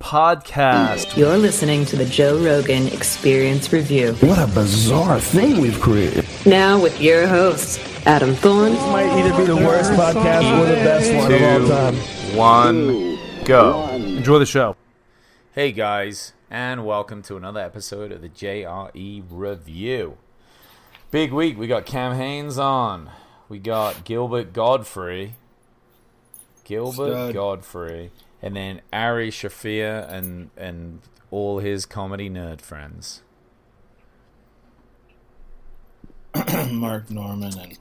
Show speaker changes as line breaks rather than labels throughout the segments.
Podcast.
You're listening to the Joe Rogan Experience Review.
What a bizarre thing we've created.
Now with your host, Adam Thorne This
Might either be the worst podcast or the best one of all time.
One, go. Enjoy the show.
Hey guys, and welcome to another episode of the JRE Review. Big week, we got Cam Hanes on. We got Gilbert Gottfried. Gilbert
Stud.
Gottfried. And then Ari Shaffir and and all his comedy nerd friends.
Mark Normand and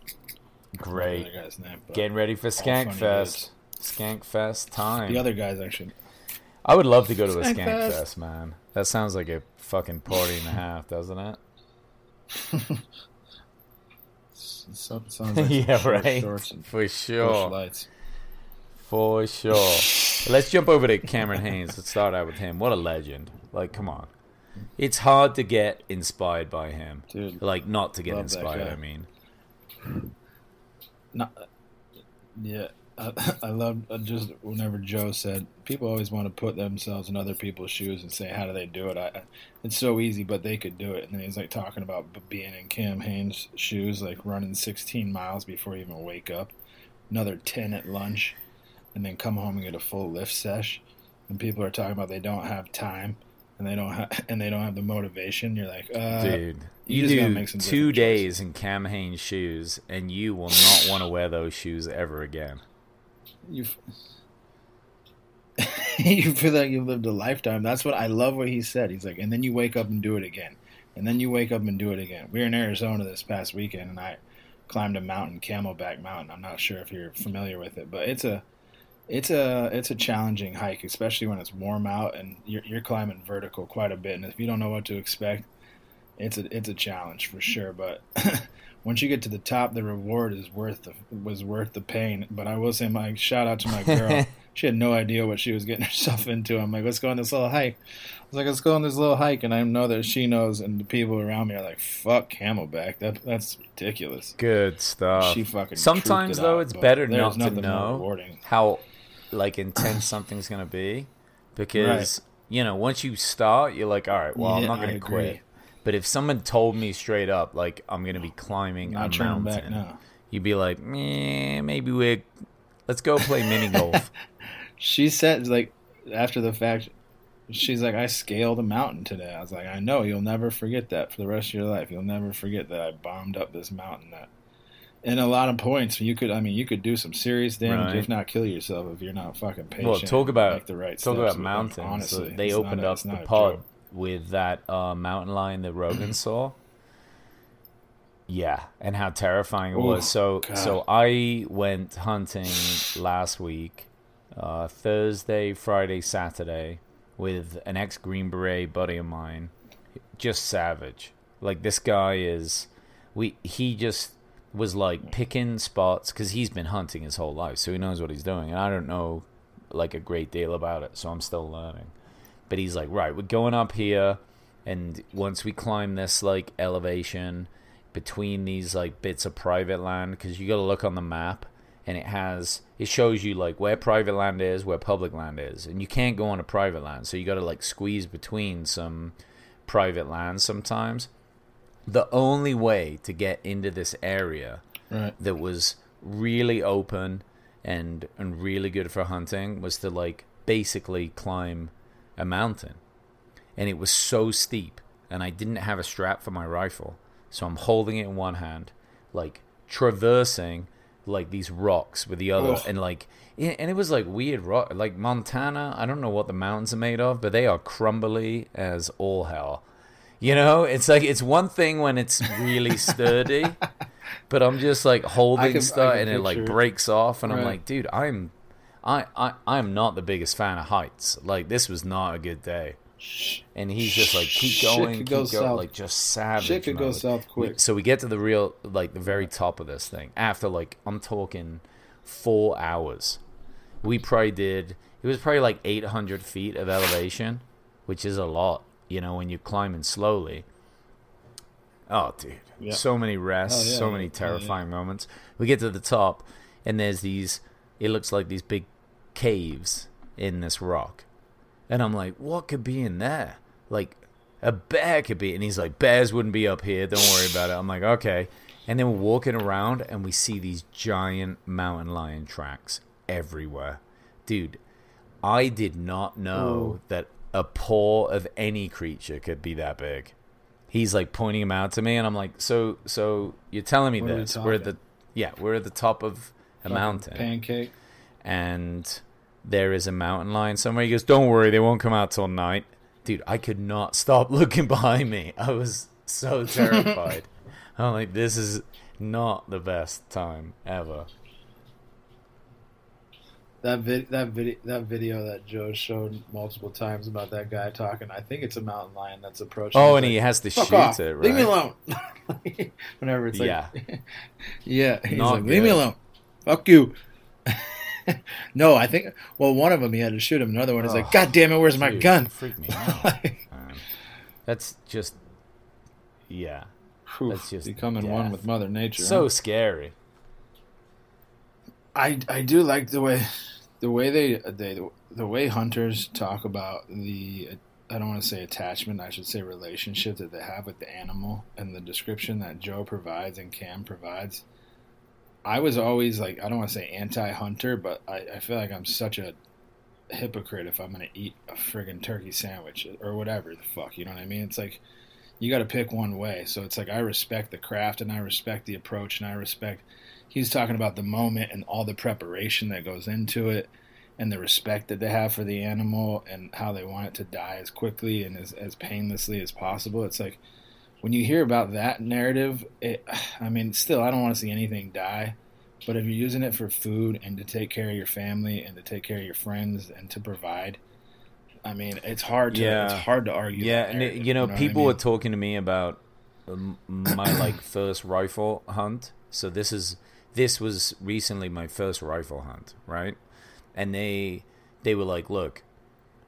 Great.
guy's name.
Getting ready for
all funny
Skankfest. Skankfest time.
The other guys actually.
I would love to go to a
Skankfest.
Skankfest, man. That sounds like a fucking party and a half, doesn't it?
So, sounds like
yeah, right. For sure. For sure. Let's jump over to Cameron Hanes. Let's start out with him. What a legend. Like, come on. It's hard to get inspired by him.
Dude,
Like, not to get inspired. I mean.
not, yeah, I, I love uh, just whenever Joe said people always want to put themselves in other people's shoes and say how do they do it. I, I- it's so easy, but they could do it. And then he's like talking about being in Cam Hanes' shoes, like running 16 miles before you even wake up, another 10 at lunch, and then come home and get a full lift sesh. And people are talking about they don't have time. And they don't have, and they don't have the motivation. You're like, uh,
Dude,
you
you, do
make some
two days in Cam Hanes shoes, and you will not want to wear those shoes ever again.
you you feel like you've lived a lifetime. That's what I love what he said. He's like, and then you wake up and do it again, and then you wake up and do it again. We were in Arizona this past weekend, and I climbed a mountain, Camelback Mountain. I'm not sure if you're familiar with it, but it's a it's a it's a challenging hike, especially when it's warm out and you're, you're climbing vertical quite a bit. And if you don't know what to expect, it's a it's a challenge for sure. But once you get to the top, the reward is worth the was worth the pain. But I will say, my shout out to my girl. she had no idea what she was getting herself into. I'm like, let's go on this little hike. I was like, let's go on this little hike, and I know that she knows, and the people around me are like, fuck Camelback. That that's ridiculous.
Good stuff.
She fucking
Sometimes
it
though,
out,
it's better not to know
rewarding.
how like intense something's gonna be, because you know once you start, you're like, all right, well, I'm not gonna quit. But if someone told me straight up, like I'm gonna be climbing
Not
a mountain,
back now.
you'd be like, meh, maybe we let's go play mini golf.
She said like after the fact, she's like, I scaled a mountain today. I was like, I know you'll never forget that for the rest of your life. You'll never forget that I bombed up this mountain. That in a lot of points, you could. I mean, you could do some serious damage,
Right.
if not kill yourself, if you're not fucking patient.
well, talk about
the right
talk about
Like,
mountains.
Honestly,
they opened
a-
up the pod with that uh, mountain lion that Rogan saw. Yeah, and how terrifying it was. So,
God.
so I went hunting last week, uh, Thursday, Friday, Saturday, with an ex Green Beret buddy of mine. Just savage. Like this guy is, we he just was like picking spots because he's been hunting his whole life, so he knows what he's doing. And I don't know like a great deal about it, so I'm still learning. But he's like, right, we're going up here, and once we climb this like elevation between these like bits of private land, because you got to look on the map, and it has it shows you like where private land is, where public land is, and you can't go on a private land, so you got to like squeeze between some private land sometimes. The only way to get into this area
Right.
that was really open and and really good for hunting was to like basically climb a mountain and it was so steep and I didn't have a strap for my rifle so I'm holding it in one hand like traversing like these rocks with the other
Ugh.
and like and it was like weird rock like Montana I don't know what the mountains are made of but they are crumbly as all hell you know it's like it's one thing when it's really sturdy but I'm just like holding
can-
stuff and it like breaks off and I'm like dude I'm I, I I'm not the biggest fan of heights like this was not a good day and he's just like keep going keep
go
going
south.
like just savage
Shit could go south
We-
quick.
so we get to the real like the very top of this thing after like I'm talking four hours. We probably did. It was probably like 800 feet of elevation, which is a lot. You know, when you're climbing slowly. Oh, dude,
Yeah.
so many rests,
Oh, yeah,
so many
yeah, yeah.
terrifying moments. We get to the top, and there's these. It looks like these big caves in this rock, and I'm like, what could be in there? Like a bear could be. And he's like, bears wouldn't be up here. Don't worry about it. I'm like, okay. And then we're walking around, and we see these giant mountain lion tracks everywhere, dude. I did not know that a paw of any creature could be that big. He's like pointing him out to me, and I'm like, so, so you're telling me
What are we
this? We're at the, yeah, we're at the top of a mountain,
pancake.
and there is a mountain lion somewhere. He goes, "Don't worry, they won't come out till night." Dude, I could not stop looking behind me. I was so terrified. I'm like, this is not the best time ever.
That vid, that video, that video that Joe showed multiple times about that guy talking. I think it's a mountain lion that's approaching.
Oh, and
like,
he has to shoot
off!
it, right?
Leave me alone. Whenever it's like,
Yeah.
yeah, he's
Not
like, leave me alone. Fuck you. no, I think. Well, one of them he had to shoot him. Another one is like,
Oh,
God damn it, where's my gun?
Freak me out.
Like.
That's just, yeah,
whew,
That's just
becoming one with Mother Nature.
so
huh?
scary.
I I do like the way the way they they the way hunters talk about the I don't want to say attachment I should say relationship that they have with the animal and the description that Joe provides and Cam provides. I was always like I don't want to say anti-hunter, but I, I feel like I'm such a hypocrite if I'm gonna eat a friggin' turkey sandwich or whatever the fuck. You know what I mean? It's like you got to pick one way. So it's like I respect the craft and I respect the approach and I respect. He's talking about the moment and all the preparation that goes into it and the respect that they have for the animal and how they want it to die as quickly and as, as painlessly as possible. It's like when you hear about that narrative, it, I mean, still, I don't want to see anything die. But if you're using it for food and to take care of your family and to take care of your friends and to provide, I mean, it's hard to
Yeah.
it's hard to argue.
Yeah, and it- you know,
what I
people
mean?
were talking to me about um, my like first rifle hunt. So this is this was recently my first rifle hunt, right? And they they were like, "Look,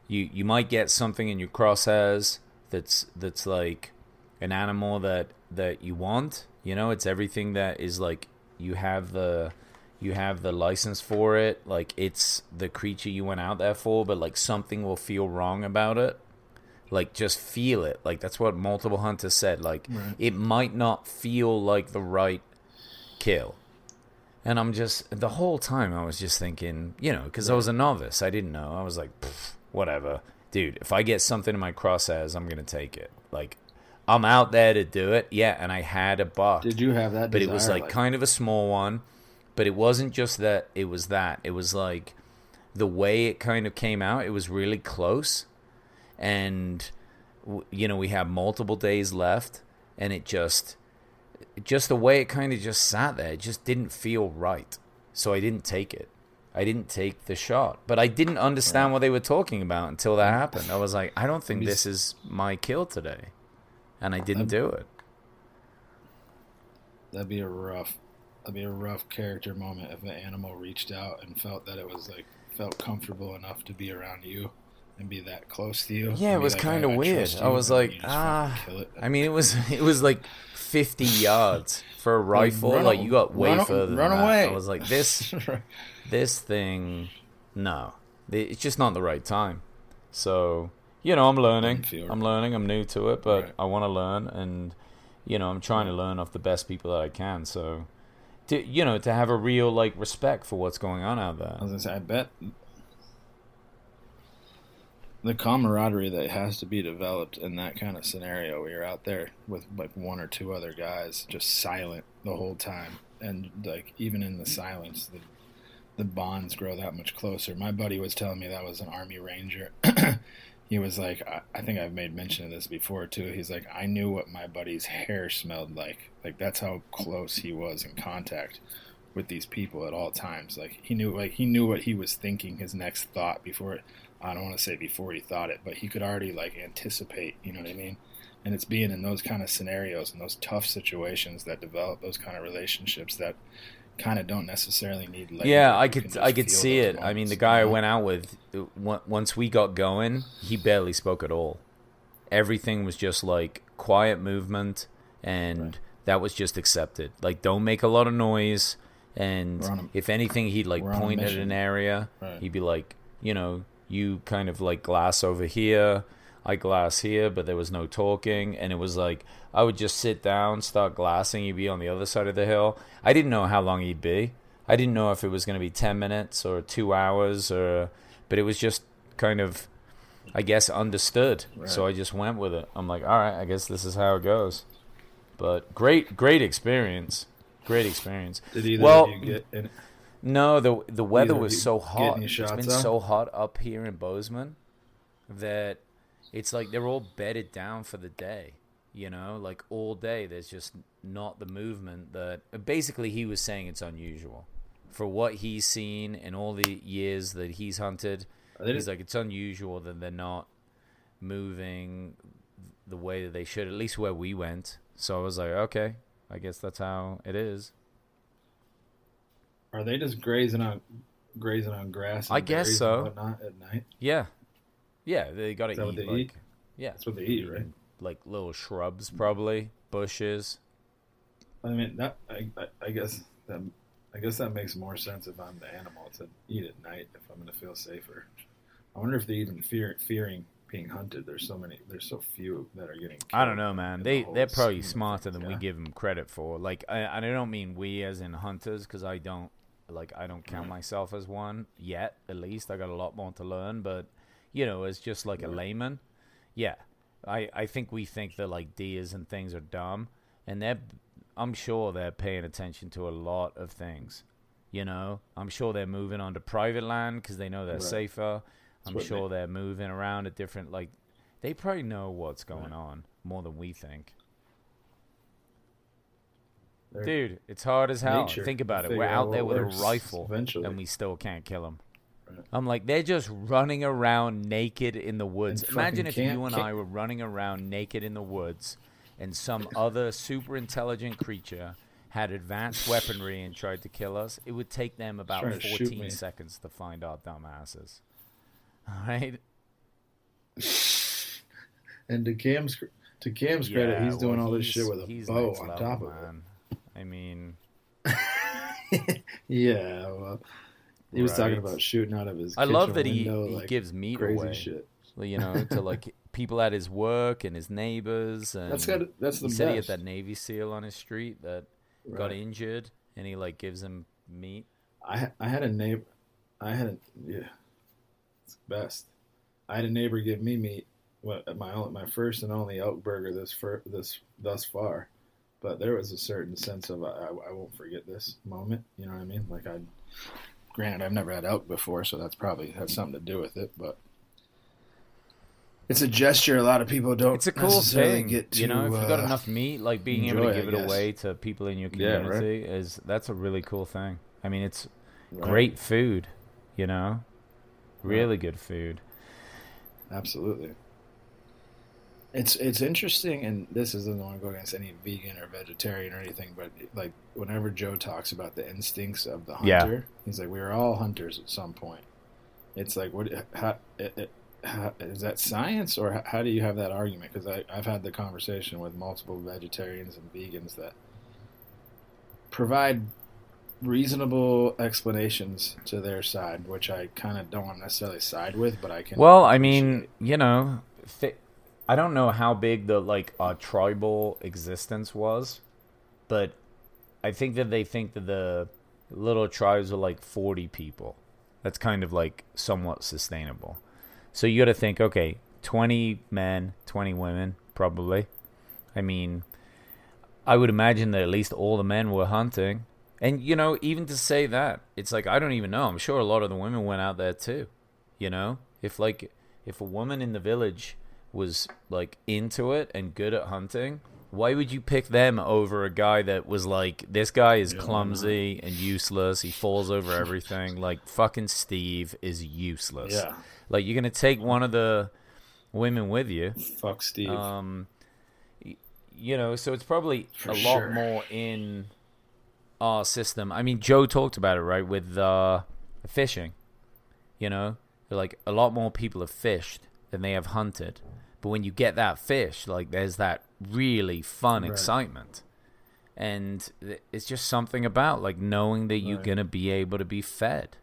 you you might get something in your crosshairs that's that's like an animal that that you want. You know, it's everything that is like you have the you have the license for it. Like it's the creature you went out there for, but like something will feel wrong about it. Like just feel it. Like that's what multiple hunters said. Like
Right.
it might not feel like the right kill. And I'm just the whole time I was just thinking, you know, because I was a novice, I didn't know. I was like, whatever, dude. If I get something in my crosshairs, I'm gonna take it. Like, I'm out there to do it. Yeah, and I had a buck,
Did you have that?
but it was
desire,
like kind of a small one. But it wasn't just that. It was that. It was like the way it kind of came out. It was really close, and you know we have multiple days left, and it just just the way it kind of just sat there, it just didn't feel right. So I didn't take it. I didn't take the shot. But I didn't understand what they were talking about until that happened. I was like, I don't think this is my kill today. And I didn't do it.
That'd be a rough, that'd be a rough character moment if the animal reached out and felt that it was like felt comfortable enough to be around you and be that close to you.
Yeah, it was
like,
kinda
I- I
weird. I was like,
you just fucking
ah.
kill it.
I mean, it was it was like 50 yards for a rifle.
run
Like, you got way
run
further
run
than that.
away.
I was like, this this thing, no, it's just not the right time. So you know, I'm learning. I'm learning. I'm new to it, but
Right.
I want to learn, and you know, I'm trying to learn off the best people that I can. So, to you know, to have a real like respect for what's going on out there.
I was gonna say, I bet the camaraderie that has to be developed in that kind of scenario where you're out there with like one or two other guys just silent the whole time and like even in the silence the the bonds grow that much closer my buddy was telling me that was an army ranger he was like I, I think i've made mention of this before too he's like i knew what my buddy's hair smelled like like that's how close he was in contact with these people at all times. Like he knew, like he knew what he was thinking, his next thought before. It, I don't want to say before he thought it, but he could already like anticipate. You know what I mean? And it's being in those kind of scenarios and those tough situations that develop those kind of relationships that kind of don't necessarily need.
Yeah, I could I could see it. I mean, the guy I
you know?
went out with, once we got going, he barely spoke at all. Everything was just like quiet movement, and that was just accepted. Like, don't make a lot of noise, and
a-
if anything, he'd like
we're on a
point at an area.
Right.
He'd be like, you know, you kind of like glass over here, I glass here, but there was no talking, and it was like I would just sit down, start glassing. He'd be on the other side of the hill. I didn't know how long he'd be. I didn't know if it was going to be ten minutes or two hours, or but it was just kind of, I guess, understood. So I just went with it. I'm like, all right, I guess this is how it goes. But great, great experience. Great experience.
Did either
well,
of you get? In,
no, the the weather
Either
was so hot. It's been so hot up here in Bozeman that it's like they're all bedded down for the day. You know, like all day. There's just not the movement that. Basically, he was saying it's unusual for what he's seen in all the years that he's hunted. He's like, it's unusual that they're not moving the way that they should. At least where we went. So I was like, okay, I guess that's how it is.
Are they just grazing on grazing on grass? And
I guess so.
Whatnot at night.
Yeah, yeah, they got to
Is that
eat
what they
like
eat?
yeah,
That's what they eat, right?
like little shrubs, probably bushes.
I mean, that I, I, I guess that I guess that makes more sense if I'm the animal to eat at night if I'm going to feel safer. I wonder if they even fear fearing being hunted. There's so many. There's so few that are getting.
I don't know, man. They
the
they're probably smarter
things,
than we give them credit for. Like, I, and I don't mean we as in hunters, because I don't like I don't count myself as one yet. At least I got a lot more to learn, but you know, as just like a layman, yeah, I I think we think that like deers and things are dumb, and they're I'm sure they're paying attention to a lot of things. You know, I'm sure they're moving onto private land because they know they're
Right.
safer. I'm sure they're moving around at different like they probably know what's going on more than we think.
They're-
Dude, it's hard as hell. Think about it. We're
out
there with a rifle,
eventually.
and we still can't kill them.
Right.
I'm like, they're just running around naked in the woods.
And
Imagine if you and I were running around naked in the woods, and some other super intelligent creature had advanced weaponry and tried to kill us. It would take them about
Trying to
14 seconds to find our dumbasses. All right.
And to Cam's to Cam's credit,
Yeah,
he's doing
well,
all this
he's-
shit with a bow on top of
man. I mean,
yeah, well, he was talking about shooting out of his.
I love that he,
window,
he
like,
gives meat
crazy
away.
shit.
you know, to like people at his work and his neighbors. And
That's got that's the
he said he had that Navy SEAL on his street that got injured, and he like gives him meat.
I I had a neighbor. I had a yeah, it's best. I had a neighbor give me meat. What my own, my first and only elk burger this fir- this thus far, but there was a certain sense of I, I, won't forget this moment. You know what I mean? Like I, granted, I've never had elk before, so that's probably has something to do with it. But it's a gesture a lot of people don't.
It's a cool thing,
Get to,
you know. If you've got
uh,
enough meat, like being able to give it away to people in your
Yeah, right.
community is that's a really cool thing. I mean, it's
right,
great food, you know, really good food.
Absolutely. It's it's interesting, and this doesn't want to go against any vegan or vegetarian or anything, but like whenever Joe talks about the instincts of the
Yeah.
hunter, he's like, we were all hunters at some point. It's like, what? How, it, it, how is that science, or how, how do you have that argument? Because I've had the conversation with multiple vegetarians and vegans that provide reasonable explanations to their side, which I kind of don't want to necessarily side with, but I can.
Well, I mean, you know, fi- I don't know how big the like uh, tribal existence was, but I think that they think that the little tribes are like forty people. That's kind of like somewhat sustainable. So you got to think, okay, twenty men, twenty women, probably. I mean, I would imagine that at least all the men were hunting. And you know, even to say that, it's like I don't even know. I'm sure a lot of the women went out there too. You know, if like if a woman in the village was like into it and good at hunting, why would you pick them over a guy that was like this guy is clumsy and useless. He falls over everything. Like fucking Steve is useless.
Yeah.
Like you're gonna take one of the women with you.
Fuck Steve.
Um, you know, so it's probably
For
a
sure.
lot more in our system. I mean, Joe talked about it right with uh, fishing. You know, like a lot more people have fished than they have hunted. But when you get that fish, like there's that really fun
Right.
excitement, and it's just something about like knowing that you're
Right.
gonna be able to be fed.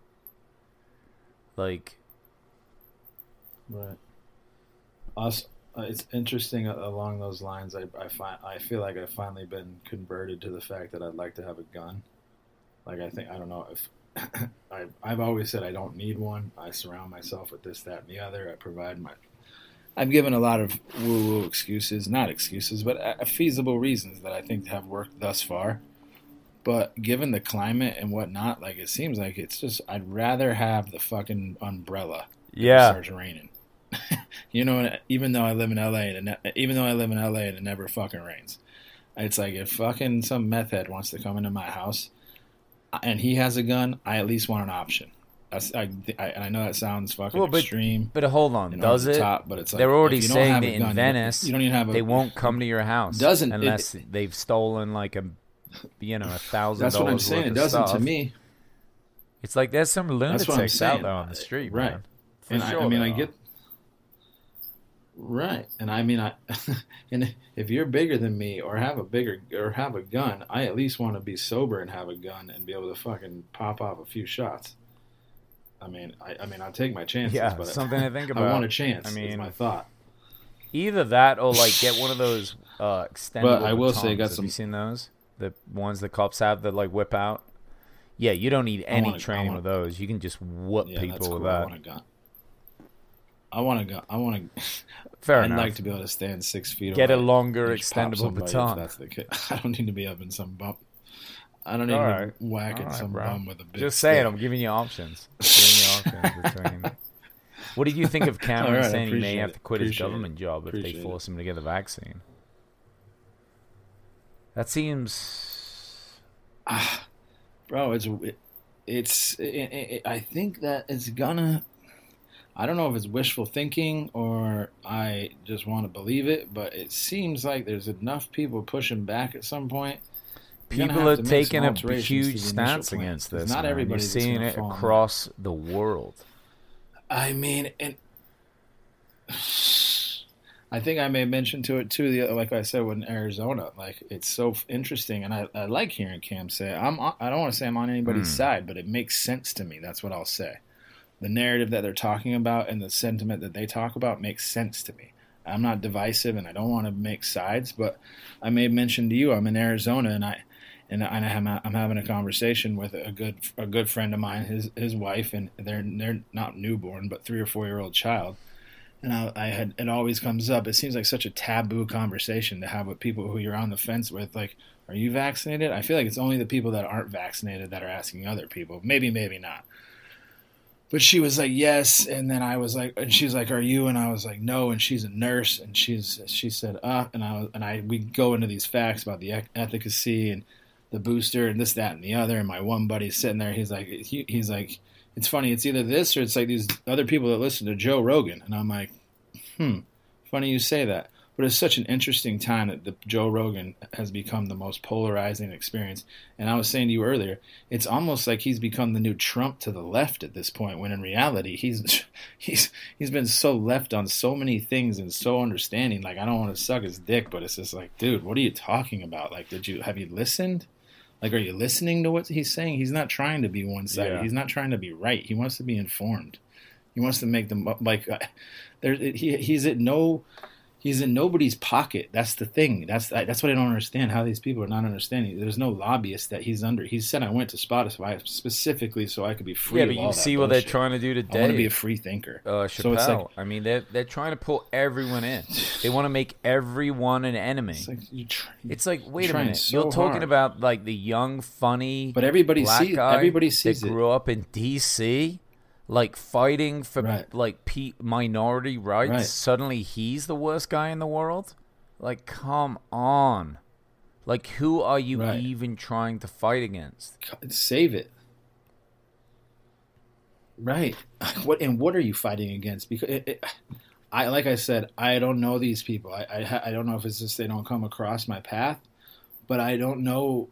Like,
Right. Also, uh, it's interesting along those lines. I I find I feel like I've finally been converted to the fact that I'd like to have a gun. Like I think I don't know if I I've always said I don't need one. I surround myself with this, that, and the other. I provide my. I've given a lot of woo-woo excuses, not excuses, but uh, feasible reasons that I think have worked thus far. But given the climate and whatnot, like it seems like it's just I'd rather have the fucking umbrella
Yeah.
starts raining. you know, even though I live in LA and it even though I live in LA and it never fucking rains, it's like if fucking some meth head wants to come into my house and he has a gun, I at least want an option. I, I and I know that sounds fucking
Well, but-
extreme.
but hold on, does it?
Top, but it's like
They're already
if you don't
saying that in
gun, you don't-
Venice,
you don't even have a.
they won't come to your house
Doesn't- it-
unless they've stolen like a, you know, a thousand.
That's what I'm saying. It doesn't to me.
It's like there's some
That's what I'm
lunatics out there on the street,
Right.
man. For
and I,
sure
I mean, I get right, and I mean, I and if you're bigger than me or have a bigger or have a gun, I at least want to be sober and have a gun and be able to fucking pop off a few shots. I mean, I, I mean, I'll take my chances.
Yeah,
but
something to think about.
I want a chance.
I
I
mean,
my thought.
Either that or like get one of those uh extendable
But I will say, got
Have
some-
you seen those? The ones the cops have that like whip out. Yeah, you don't need any
wanna-
training
wanna-
with those. You can just whoop
Yeah,
people
cool.
with
I
that.
want a gun. I want a gun. I want to.
Fair
I'd
enough.
like to be able to stand six feet.
Get a longer
and just pop
extendable baton.
That's the case. I don't need to be up in some bump. I don't to
right. All right,
some
bro.
bum with a big.
Just saying,
stick.
I'm giving you options. giving you options between. What did you think of Cameron
right,
saying he may have to quit his
Appreciate it.
government job if they
Appreciate
force him to get the vaccine? That seems.
bro. It's it, it's. It, it, I think that it's gonna. I don't know if it's wishful thinking or I just want to believe it, but it seems like there's enough people pushing back at some point. You're gonna
People are
to make some
taking a
alterations to the
huge stance against this.
Not
man. You're
everybody's
seeing it
fall in line.
across the world.
I mean, and I think I may mention to it too. The like I said with Arizona, like it's so interesting, and I, I like hearing Cam say. I'm I don't want to say I'm on anybody's
Hmm.
side, but it makes sense to me. That's what I'll say. The narrative that they're talking about and the sentiment that they talk about makes sense to me. I'm not divisive, and I don't want to make sides, but I may mention to you I'm in Arizona, and I and I- I'm, I'm having a conversation with a good a good friend of mine, his his wife, and they're they're not newborn, but three or four year old child. And I, I had it always comes up. It seems like such a taboo conversation to have with people who you're on the fence with. Like, are you vaccinated? I feel like it's only the people that aren't vaccinated that are asking other people. Maybe, maybe not. But she was like, yes, and then I was like, and she's like, are you? And I was like, no. And she's a nurse, and she's she said, uh, and I was, and I we go into these facts about the efficacy and the booster and this, that, and the other. And my one buddy's sitting there. He's like, he, he's like, it's funny. It's either this or it's like these other people that listen to Joe Rogan. And I'm like, hmm, funny you say that. But it's such an interesting time that the Joe Rogan has become the most polarizing experience. And I was saying to you earlier, it's almost like he's become the new Trump to the left at this point. When in reality, he's he's he's been so left on so many things and so understanding. Like I don't want to suck his dick, but it's just like, dude, what are you talking about? Like, did you have you listened? Like, are you listening to what he's saying? He's not trying to be one sided.
Yeah.
He's not trying to be right. He wants to be informed. He wants to make them like uh, there. He he's at no. He's in nobody's pocket. That's the thing. That's that's what I don't understand. How these people are not understanding. There's no lobbyist that he's under. He said I went to Spotify specifically so I could be free.
yeah, but you see what they're trying to do today.
I want to be a free thinker.
uh, Chappelle.
So it's like
I mean, they're they're trying to pull everyone in. They want to make everyone an enemy.
it's like
It's like, wait a minute.
so
You're talking
hard.
about like the young, funny,
but everybody
black
sees.
guy
Everybody sees
that
it.
grew up in D.C., like fighting for
Right.
like pe- minority rights.
Right.
Suddenly, he's the worst guy in the world. Like, come on. Like, who are you
Right.
even trying to fight against?
Save it. Right. What and what are you fighting against? Because it, it, I, like I said, I don't know these people. I, I, I don't know if it's just they don't come across my path, but I don't know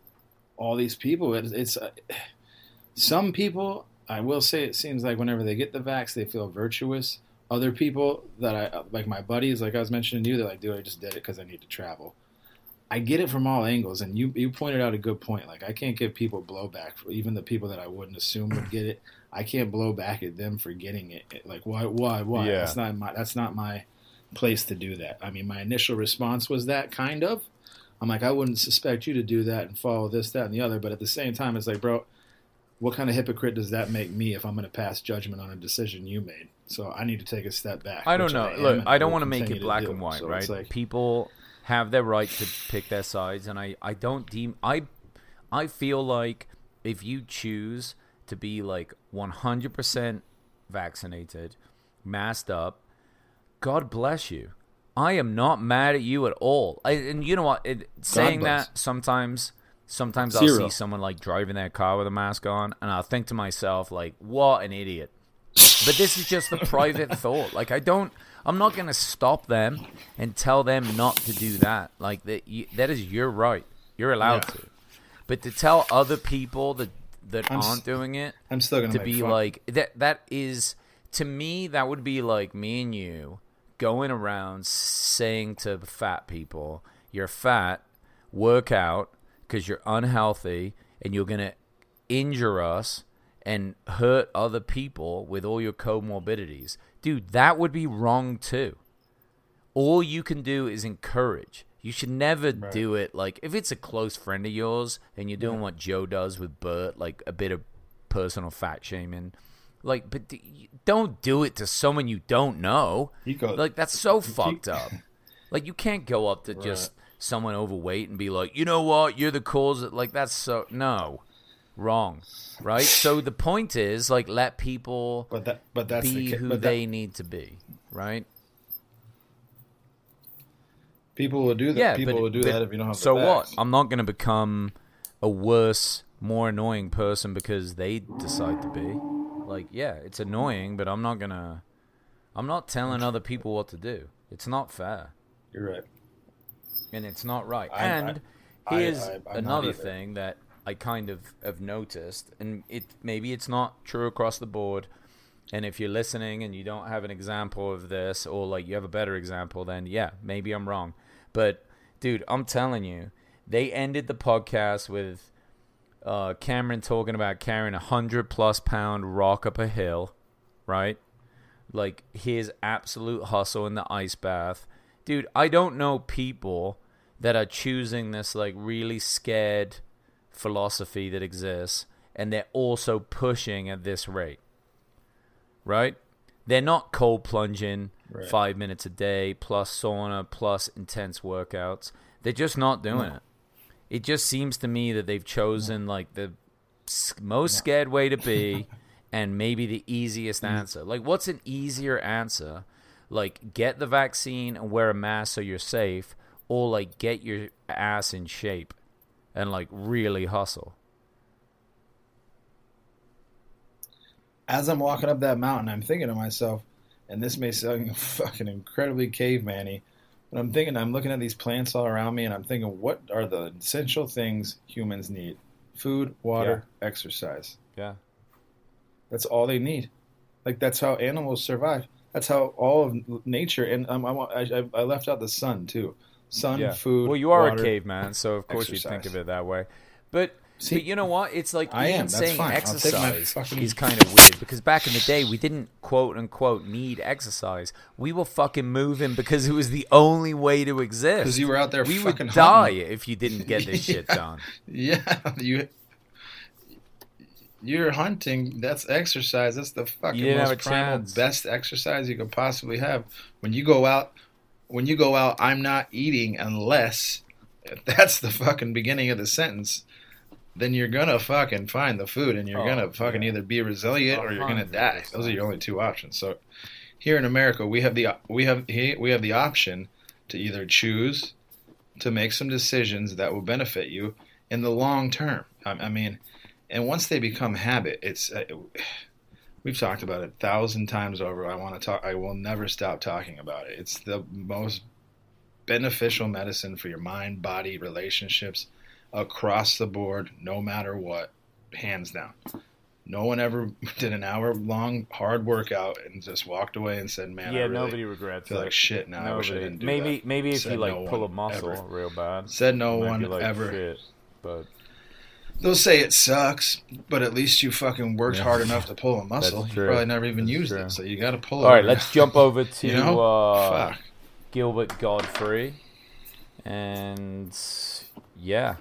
all these people. It's, it's uh, some people. I will say it seems like whenever they get the vax, they feel virtuous. Other people that I like, my buddies, like I was mentioning to you, they're like, dude, I just did it because I need to travel. I get it from all angles, and you you pointed out a good point. Like I can't give people blowback, for even the people that I wouldn't assume would get it. I can't blow back at them for getting it. Like why why why?
Yeah.
That's not my that's not my place to do that. I mean, my initial response was that kind of. I'm like, I wouldn't suspect you to do that and follow this, that, and the other. But at the same time, it's like, bro, what kind of hypocrite does that make me if I'm going to pass judgment on a decision you made? So I need to take a step back.
I don't know.
am,
Look, I don't want to make it black and white,
So
right?
like-
People have their right to pick their sides, and I, I don't deem I, I feel like if you choose to be like 100% vaccinated, masked up, God bless you. I am not mad at you at all. I, and you know what? It, saying that sometimes, sometimes I'll see someone like driving their car with a mask on, and I'll think to myself like, "What an idiot." But this is just a private thought. Like I don't, I'm not going to stop them and tell them not to do that. Like that, you, that is your right. You're allowed
Yeah.
to. But to tell other people that that
I'm
aren't doing it
I'm still going
to be
fun.
like that, that is to me that would be like me and you going around saying to fat people, "You're fat. Work out because you're unhealthy and you're going to injure us." and hurt other people with all your comorbidities. Dude, that would be wrong too. All you can do is encourage. You should never do it like if it's a close friend of yours and you're doing what Joe does with Bert, like a bit of personal fat shaming. Like, but d- don't do it to someone you don't know.
He go-
like that's so fucked up. Like you can't go up to just someone overweight and be like, you know what, you're the cause. Like that's so no, wrong, right? so the point is like let people
But that, but that's
be
the,
who
but that-
they need to be, right?
people will do that.
Yeah,
people
but,
will do
but
that if you don't have.
So what? I'm not going to become a worse, more annoying person because they decide to be. Like, yeah, it's annoying, but I'm not gonna. I'm not telling other people what to do. It's not fair,
You're right.
And it's not right.
I-
and
I-
here's
I-
another thing that I kind of have noticed, and it maybe it's not true across the board. And if you're listening and you don't have an example of this, or like you have a better example, then yeah, maybe I'm wrong. But dude, I'm telling you, they ended the podcast with uh, Cameron talking about carrying a hundred plus pound rock up a hill, right? Like his absolute hustle in the ice bath. Dude, I don't know people that are choosing this like really scared philosophy that exists and they're also pushing at this rate. Right? They're not cold plunging
Right.
five minutes a day plus sauna plus intense workouts. They're just not doing it. It just seems to me that they've chosen like the most scared way to be and maybe the easiest mm. answer. Like, what's an easier answer? Like, get the vaccine and wear a mask so you're safe, or like get your ass in shape and like really hustle.
As I'm walking up that mountain, I'm thinking to myself, and this may sound fucking incredibly caveman-y, but I'm thinking, I'm looking at these plants all around me, and I'm thinking, what are the essential things humans need? Food, water, exercise.
Yeah.
That's all they need. Like that's how animals survive. That's how all of nature. And um, I, I, I left out the sun too. Sun,
Yeah.
food.
Well, you are
water.
a caveman, so of course you think of it that way. But
See,
but you know what? It's like
I
even
am.
Saying
fine. I'll take my
exercise
fucking-
is kind of weird because back in the day we didn't quote unquote need exercise. We were fucking moving because it was the only way to exist.
Because you were out there
We
fucking
would die
hunting.
if you didn't get this shit done.
Yeah, you. You're hunting. That's exercise. That's the fucking
You didn't have
most primal,
chance.
best exercise you could possibly have. When you go out, when you go out, I'm not eating unless. If that's the fucking beginning of the sentence, then you're gonna fucking find the food, and you're
Oh,
gonna fucking
yeah.
either be resilient or you're gonna die. Those are your only two options. So, here in America, we have the we have we have the option to either choose to make some decisions that will benefit you in the long term. I, I mean, and once they become habit, it's uh, we've talked about it a thousand times over. I want to talk. I will never stop talking about it. It's the most beneficial medicine for your mind, body, relationships. across the board, no matter what, hands down. No one ever did an hour long hard workout and just walked away and said, "Man, I
yeah,
really
nobody regrets
feel
it.
like shit now. I wish I didn't do
maybe
that."
maybe if
Said
you like
no
pull a muscle
ever.
real bad.
Said no one
like,
ever.
Shit, but
They'll say it sucks, but at least you fucking worked
Yeah.
hard enough to pull a muscle. You probably never even
That's
used
true.
it, so you got to pull it.
all right, let's jump over to
You know?
uh,
Fuck.
Gilbert Gottfried, and yeah.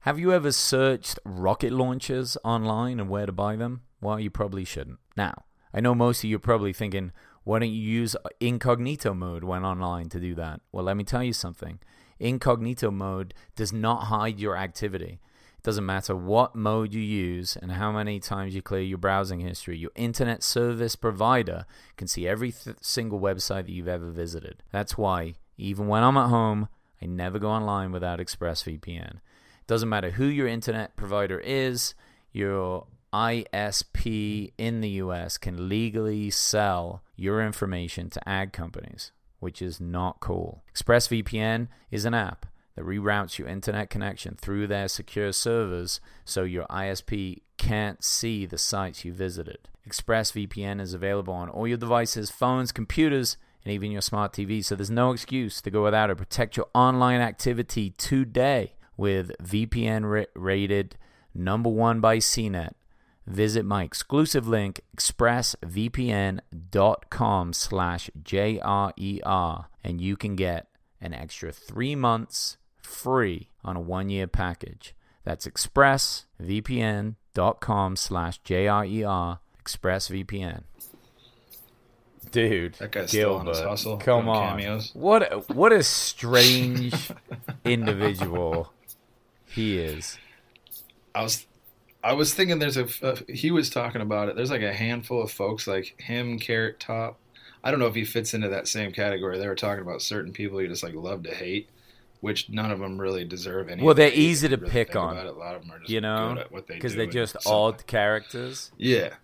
Have you ever searched rocket launchers online and where to buy them? Well, you probably shouldn't. Now, I know most of you are probably thinking, why don't you use incognito mode when online to do that? Well, let me tell you something. Incognito mode does not hide your activity. It doesn't matter what mode you use and how many times you clear your browsing history. Your internet service provider can see every th- single website that you've ever visited. That's why, even when I'm at home, I never go online without ExpressVPN. It doesn't matter who your internet provider is, your ISP in the US can legally sell your information to ad companies, which is not cool. ExpressVPN is an app that reroutes your internet connection through their secure servers so your ISP can't see the sites you visited. ExpressVPN is available on all your devices, phones, computers, and even your smart TV, so there's no excuse to go without it. Protect your online activity today with VPN rated number one by CNET. Visit my exclusive link, expressvpn.com slash J-R-E-R, and you can get an extra three months free on a one-year package. That's expressvpn.com slash J-R-E-R, expressvpn. Dude,
That guy's still on his hustle,
Come
doing
on,
cameos.
what a, what a strange individual he is.
I was, I was thinking there's a. Uh, he was talking about it. There's like a handful of folks like him, Carrot Top. I don't know if he fits into that same category. They were talking about certain people you just like love to hate, which none of them really deserve any.
Well, they're easy to
really
pick on.
A lot of them are just
You know,
good they
because they're just odd characters.
Yeah,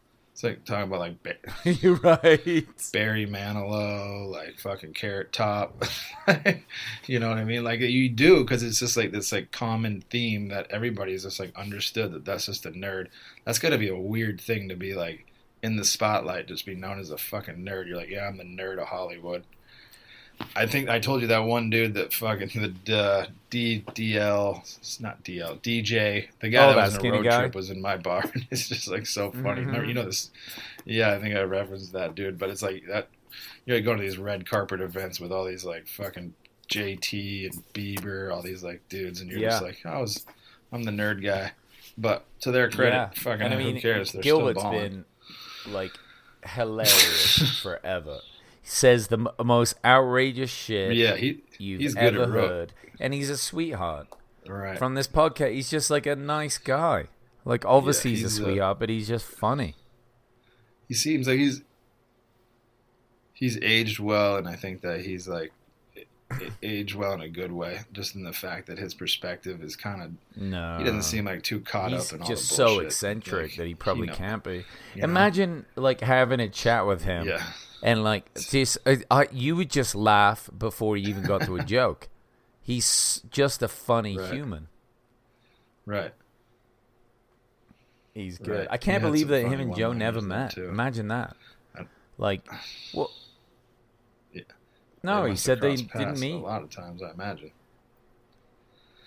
it's like talking about like
You're right.
Barry Manilow, like fucking Carrot Top. you know what I mean? Like you do because it's just like this like common theme that everybody's just like understood that that's just a nerd. That's got to be a weird thing to be like in the spotlight, just be known as a fucking nerd. You're like, yeah, I'm the nerd of Hollywood. I think I told you that one dude that fucking the uh, D DL, it's not DL, DJ, the guy
Oh,
that
that
was in a road
guy?
trip was in my bar. It's just like so funny.
Mhm.
Remember, you know this? Yeah, I think I referenced that dude, but it's like that. You know, you go to these red carpet events with all these like fucking JT and Bieber, all these like dudes, and you're just like, I was, I'm the nerd guy. But to their credit,
Yeah.
fucking
and I
who
mean,
cares? They're
Gilbert's
still
been like hilarious forever. He says the m- most outrageous shit
Yeah, he
you've
he's good
ever heard, and he's a sweetheart.
right.
From this podcast, he's just like a nice guy. Like obviously
Yeah,
he's,
he's
a
a-
sweetheart, but he's just funny.
he seems like he's he's aged well, and I think that he's like aged well in a good way. Just in the fact that his perspective is kind of
No,
he doesn't seem like too caught
he's
up in all
just so eccentric
Like,
that he probably
know,
can't be.
you know?
Imagine like having a chat with him.
Yeah,
And like just, uh, uh, you would just laugh before you even got to a joke. He's just a funny
Right.
human.
right.
He's good.
Right.
I can't
He had
believe that him and Joe never met.
too.
Imagine that.
I-
Like, well,
Yeah.
no, he said they didn't meet.
a lot of times. I imagine.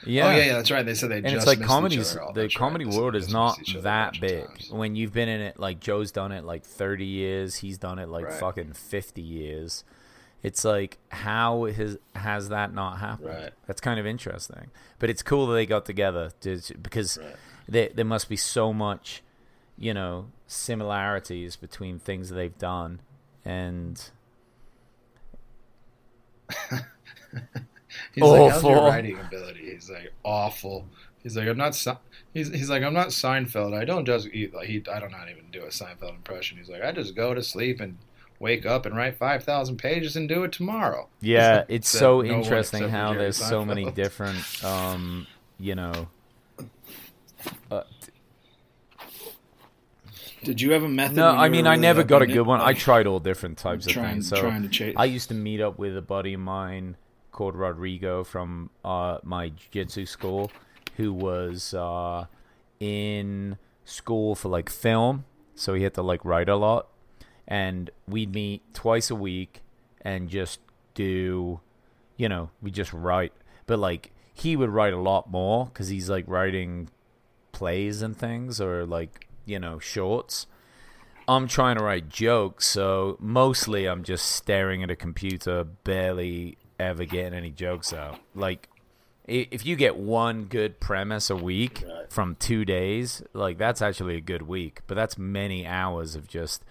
Yeah.
Oh yeah, yeah, that's right. They said they
and
just
it's like comedies. The
right.
comedy
They
world is not
missed each other a
that big.
times.
When you've been in it, like Joe's done it like thirty years, he's done it like
Right.
fucking fifty years. It's like how has has that not happened?
Right.
That's kind of interesting. But it's cool that they got together to, because
Right.
there there must be so much, you know, similarities between things they've done and
He's like, how's your writing ability? He's like, awful. He's like, I'm not. Se- he's he's like, I'm not Seinfeld. I don't just eat. Like he, I don't not even do a Seinfeld impression. He's like, I just go to sleep and wake up and write five thousand pages and do it tomorrow.
Yeah, it's so
no
interesting how
Jerry
there's so many different, um, you know. Uh,
Did you have a method?
no, I mean I never got a good one. I tried all different types of
trying,
things. So
trying to chase.
I used to meet up with a buddy of mine called Rodrigo from uh, my jiu-jitsu school, who was uh, in school for like film, so he had to like write a lot, and we'd meet twice a week and just do, you know, we just write, but like he would write a lot more because he's like writing plays and things or like you know shorts. I'm trying to write jokes, so mostly I'm just staring at a computer, barely ever getting any jokes out. Like, if you get one good premise a week from two days, like that's actually a good week. But that's many hours of just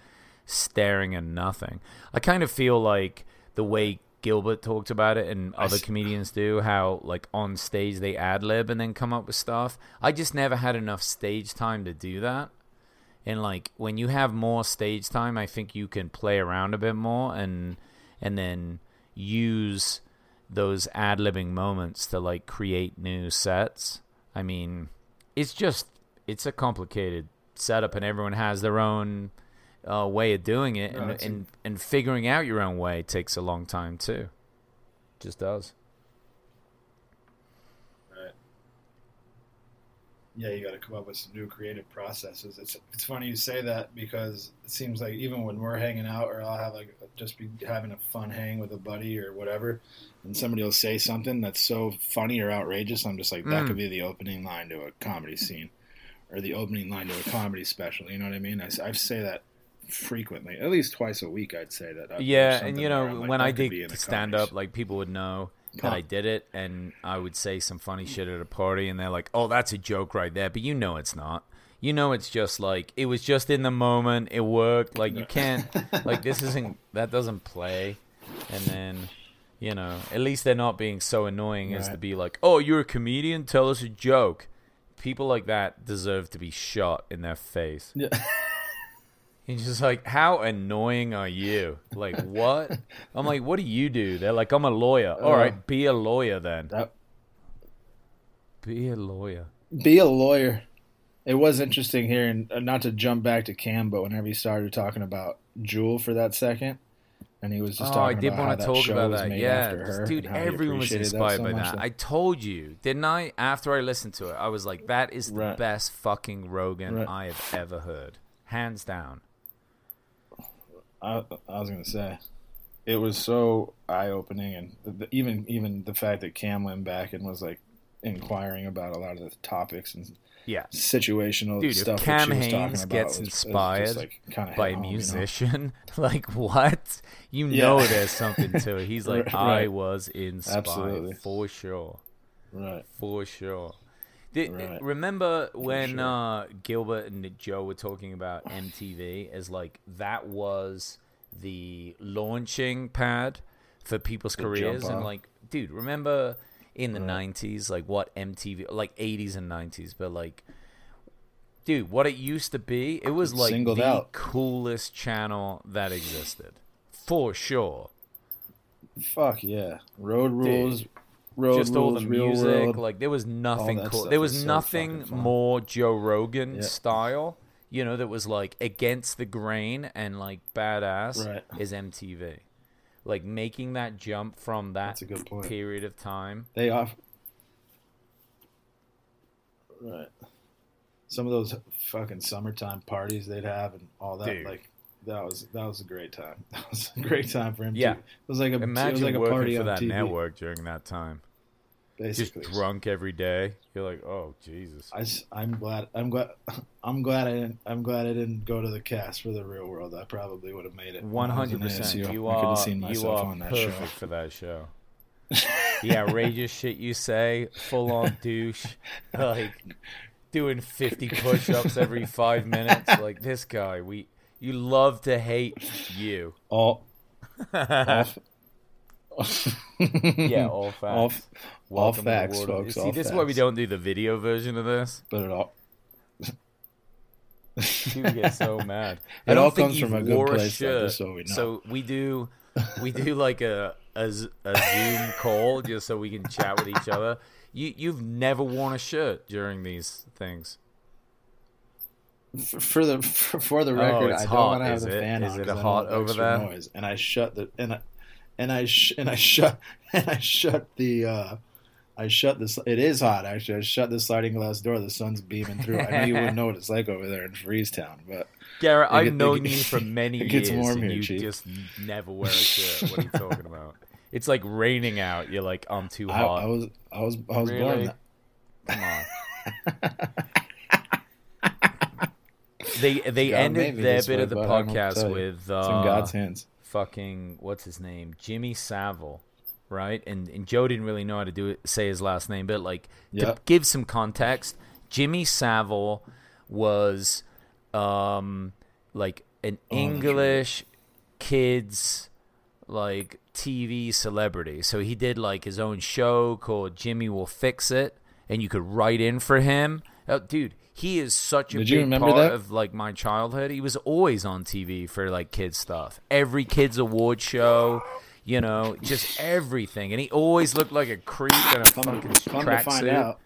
staring at nothing. I kind of feel like the way Gilbert talked about it and other comedians do, how like on stage they ad lib and then come up with stuff. I just never had enough stage time to do that. And like when you have more stage time, I think you can play around a bit more and and then use those ad libbing moments to like create new sets. I mean, it's just it's a complicated setup, and everyone has their own uh, way of doing it, and,
it's
and and figuring out your own way takes a long time too. Just does. Right.
Yeah, you got to come up with some new creative processes. It's it's funny you say that because it seems like even when we're hanging out or I'll have like just be having a fun hang with a buddy or whatever, and somebody will say something that's so funny or outrageous, I'm just like that
Mm.
could be the opening line to a comedy scene or the opening line to a comedy special. You know what I mean? I say that frequently, at least twice a week. I'd say that. uh, there's
Yeah, and you know
like,
when I did stand up, like people would know that I did it, and I would say some funny shit at a party, and they're like, "Oh, that's a joke right there," but you know it's not. You know it's just like it was just in the moment. It worked. Like you can't like this isn't that doesn't play, and then. You know, at least they're not being so annoying as to be like, "Oh, you're a comedian. Tell us a joke." People like that deserve to be shot in their face.
Yeah.
He's just like, how annoying are you? Like, what? I'm like, what do you do? They're like, I'm a lawyer. All
Uh,
right, be a lawyer then.
That
Be a lawyer.
be a lawyer. It was interesting hearing, uh, not to jump back to Cam, but whenever he started talking about Jewel for that second, and he was just
oh, I
talking
did
about how
want to
that
talk
show
about that. Yeah,
her,
dude,
and
everyone was inspired
so
by that. I told you, didn't I? After I listened to it, I was like, that is the
Right.
best fucking Rogan
Right.
I have ever heard, hands down.
I, I was gonna say, it was so eye opening, and the, the, even even the fact that Cam went back and was like inquiring about a lot of the topics and
Yeah,
situational
Dude, if
stuff. that
Cam
she was talking
Hanes
about
gets
was- was
inspired
like,
by a
home, you know?
musician, like what? You
Yeah.
know, there's something to it. He's like,
Right,
I was inspired
Absolutely.
for sure.
Right.
For sure. Did,
Right.
Remember when
sure.
uh, Gilbert and Joe were talking about MTV as like that was the launching pad for people's
jump
careers and like dude remember in the
Right.
90s like what MTV like 80s and 90s but like dude what it used to be it was like
Singled
the
out.
coolest channel that existed for sure
Fuck yeah. Road rules. Road
just
rules.
all the music
world.
like there was nothing cool there was
so
nothing more joe rogan
Yeah.
style you know that was like against the grain and like badass
Right.
is mtv like making that jump from that
That's a good point.
period of time
They are Right. Some of those fucking summertime parties they'd have and all that,
Dude.
like that was that was a great time. That was a great time for him.
Yeah.
it was like a it was
imagine
like a
working
party
for that
TV,
network during that time just drunk every day you're like oh jesus
I, am glad. I'm glad. I'm glad I didn't. I'm glad I didn't go to the cast for the real world. I probably would have made it. when I was in
100%
ASU.
you
I could
are
have seen
you are
on that
perfect
show.
for that show the outrageous shit you say full on douche like doing 50 push-ups every five minutes like this guy we you love to hate you
All. all
yeah all facts
All, all
to the
facts, folks.
see
all
this is why we don't do the video version of this
But it all.
people get so mad
It
i don't
all
think
comes from a good
a
place, though, so we
so we do we do like a a zoom call just so we can chat with each other you you've never worn a shirt during these things
For, the for, for the oh, record,
Oh,
I don't
hot,
want to have
is
the
it?
fan
Is
on
it
'cause I
hot over there?
Noise, and I shut the and I, and I sh- and I shut and I shut the uh, I shut this. It is hot actually. I shut the sliding glass door. The sun's beaming through. I know you wouldn't know what it's like over there in Freezetown, but
Garrett, I've
get-
known you for many
it gets
years,
warm
and
here,
you
Chief.
just never wear a shirt. What are you talking about? It's like raining out. You're like, I'm too hot.
I was I was I was
Really?
born.
Come on. they they
God
ended their bit
way,
of the
bud. I don't know what to
podcast with
It's in
uh,
God's hands.
Fucking what's his name, Jimmy Savile, right? And and Joe didn't really know how to do it, say his last name, but like to give some context, Jimmy Savile was um like an
Oh,
English kids like TV celebrity. So he did like his own show called Jimmy Will Fix It, and you could write in for him. Oh, dude, he is such a
Did
big
you remember
part
that?
of like my childhood. He was always on TV for like kids stuff. Every kids award show, you know, just everything. And he always looked like a creep in a
Come,
fucking
to, come to find
tracksuit.
out,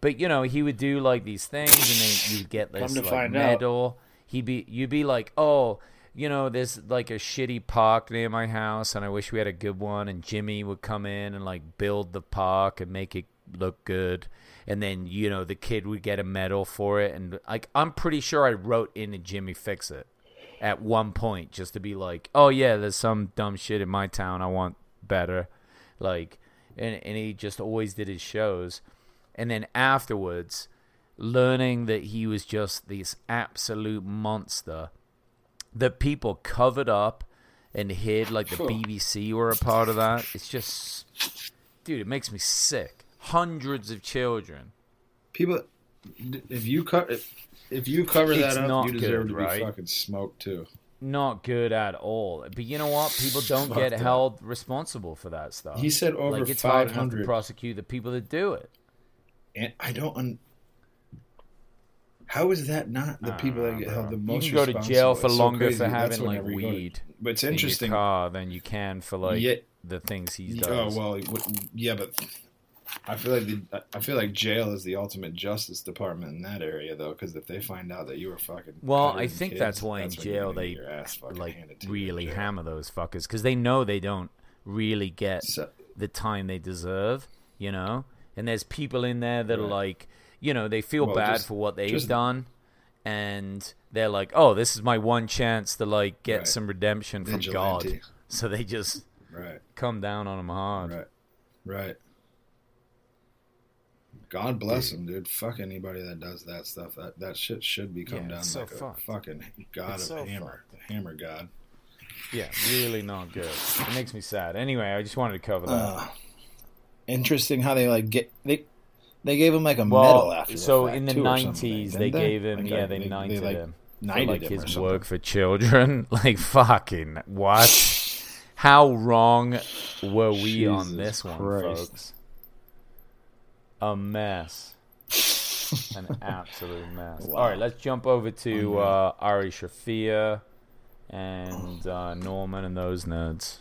But you know, he would do like these things, and then you'd get this like,
find out.
medal. He'd be, you'd be like, oh, you know, there's like a shitty park near my house, and I wish we had a good one. And Jimmy would come in and like build the park and make it look good. And then you know the kid would get a medal for it, and like I'm pretty sure I wrote in to Jimmy fix it at one point just to be like, oh yeah, there's some dumb shit in my town I want better, like, and and he just always did his shows, and then afterwards, learning that he was just this absolute monster that people covered up and hid, like the BBC were a part of that. It's just, dude, it makes me sick. Hundreds of children.
people. If you cover if, if you cover
It's
that up, you deserve
good,
to be
right?
fucking smoked too.
not good at all. But you know what? People don't get
Fucked up.
held responsible for that stuff.
He said over
like it's hard enough to
500.
prosecute the people that do it.
And I don't. Un- How is that not the people that get held the most?
You can go to jail for
It's
longer
crazy.
for having like
go to-
weed
But it's
in
interesting.
your car than you can for like
Yeah.
the things he
Oh well, yeah, but I feel like the, I feel like jail is the ultimate justice department in that area, though, because if they find out that you were fucking
Well, I think
kids,
that's why in jail they like really hammer those fuckers because they know they don't really get
So-
the time they deserve, you know. And there's people in there that are like, you know, they feel
Well,
bad
just-
for what they've
just-
done, and they're like, oh, this is my one chance to like get
Right.
some redemption from
Vigilante.
God. So they just
Right,
come down on them hard.
right, right. God bless them, dude. Fuck anybody that does that stuff. That that shit should be come
Yeah,
down
so
like a fucking god
It's
of
so
hammer, the hammer god.
Yeah, really not good. It makes me sad. Anyway, I just wanted to cover that.
Uh, interesting how they like get they they gave him like a
well,
medal after.
so in the
too, or something,
nineties,
didn't
they gave him
Like,
yeah,
uh,
they, knighted
like,
him.
knighted
like
him
his work for children. like fucking what? How wrong were we on this one,
Christ.
folks? A mess. An absolute mess.
Wow.
All right, let's jump over to uh, Ari Shaffir and uh, Normand and those nerds.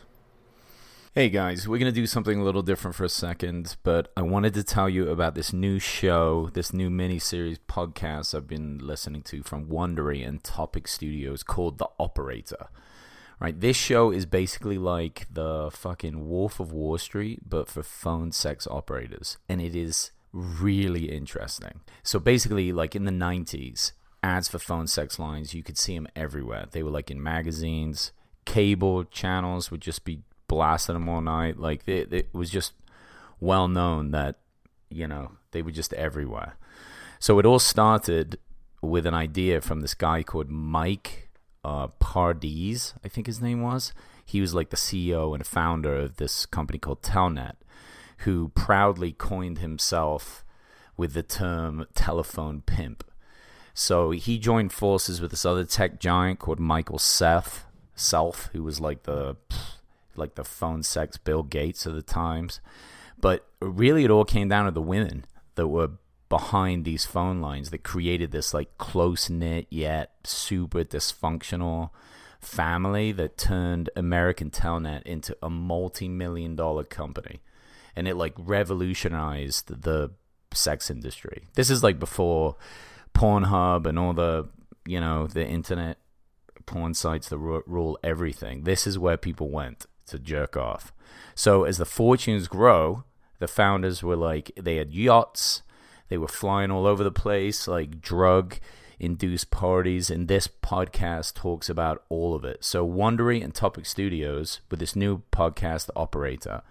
Hey guys, we're going to do something a little different for a second, but I wanted to tell you about this new show, this new mini-series podcast I've been listening to from Wondery and Topic Studios called The Operator. Right, this show is basically like the fucking Wolf of Wall Street, but for phone sex operators, and it is really interesting. So basically, like in the 90s, ads for phone sex lines, you could see them everywhere. They were like in magazines, cable channels would just be blasting them all night. Like it, it was just well known that, you know, they were just everywhere. So it all started with an idea from this guy called Mike uh, Pardis, I think his name was. He was like the CEO and founder of this company called Telnet, who proudly coined himself with the term telephone pimp. So he joined forces with this other tech giant called Michael Seth, Self, who was like the like the phone sex Bill Gates of the times. But really, it all came down to the women that were behind these phone lines that created this like close knit yet super dysfunctional family that turned American Telnet into a multi million dollar company. And it like revolutionized the sex industry. This is like before Pornhub and all the, you know, the internet porn sites that ru- rule everything. This is where people went to jerk off. So as the fortunes grow, the founders were like they had yachts, they were flying all over the place, like drug induced parties, and this podcast talks about all of it. So Wondery and Topic Studios, with this new podcast operator,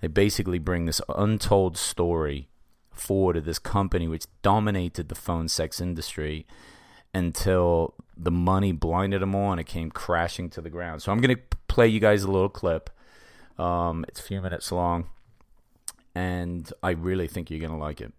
they basically bring this untold story forward of this company which dominated the phone sex industry until the money blinded them all and it came crashing to the ground. So I'm going to play you guys a little clip. Um, it's a few minutes long, and I really think you're going to like it.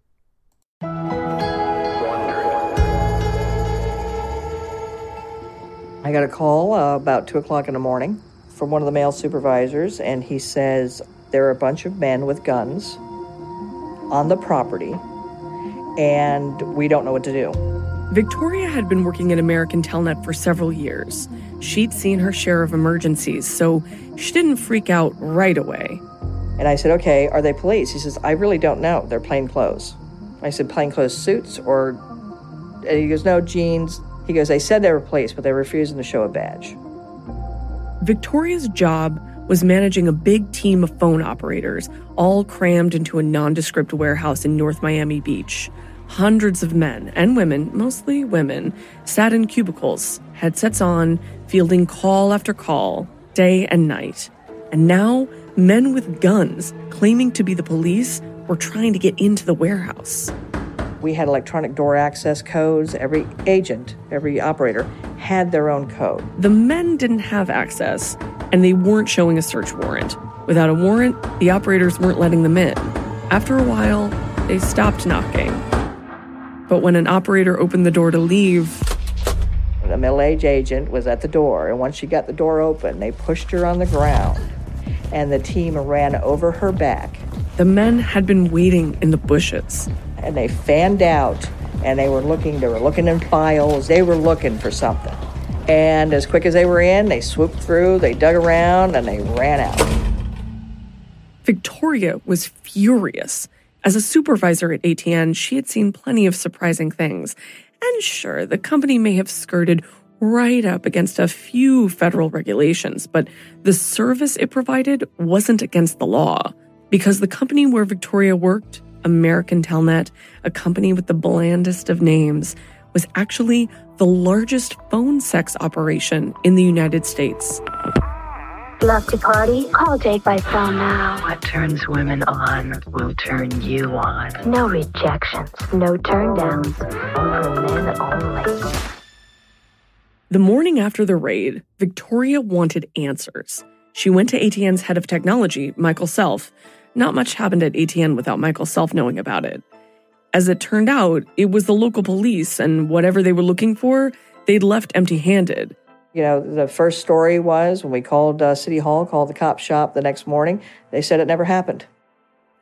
I got a call uh, about 2 o'clock in the morning from one of the male supervisors, and he says there are a bunch of men with guns on the property, and we don't know what to do.
Victoria had been working at American Telnet for several years. She'd seen her share of emergencies, so she didn't freak out right away.
And I said, Okay, are they police? He says, I really don't know. They're plain clothes. I said, Plain clothes suits or. And he goes, No, jeans. He goes, They said they were police, but they're refusing to show a badge.
Victoria's job was managing a big team of phone operators, all crammed into a nondescript warehouse in North Miami Beach. Hundreds of men and women, mostly women, sat in cubicles, headsets on, fielding call after call, day and night. And now, men with guns, claiming to be the police, were trying to get into the warehouse.
We had electronic door access codes. Every agent, every operator had their own code.
The men didn't have access, and they weren't showing a search warrant. Without a warrant, the operators weren't letting them in. After a while, they stopped knocking. But when an operator opened the door to leave,
A middle aged agent was at the door, and once she got the door open, they pushed her on the ground, and the team ran over her back,
the men had been waiting in the bushes.
and they fanned out, and they were looking. They were looking in files. They were looking for something. And as quick as they were in, they swooped through, they dug around, and they ran out.
Victoria was furious. As a supervisor at ATN, she had seen plenty of surprising things. And sure, the company may have skirted right up against a few federal regulations, but the service it provided wasn't against the law. Because the company where Victoria worked, American Telnet, a company with the blandest of names, was actually the largest phone sex operation in the United States.
Love to party? Call Jake by phone now.
What turns women on will turn you on.
No rejections, no turn downs. For men only.
The morning after the raid, Victoria wanted answers. She went to ATN's head of technology, Michael Self. Not much happened at ATN without Michael Self knowing about it. As it turned out, it was the local police, and whatever they were looking for, they'd left empty handed.
You know, the first story was when we called uh, City Hall, called the cop shop the next morning, they said it never happened.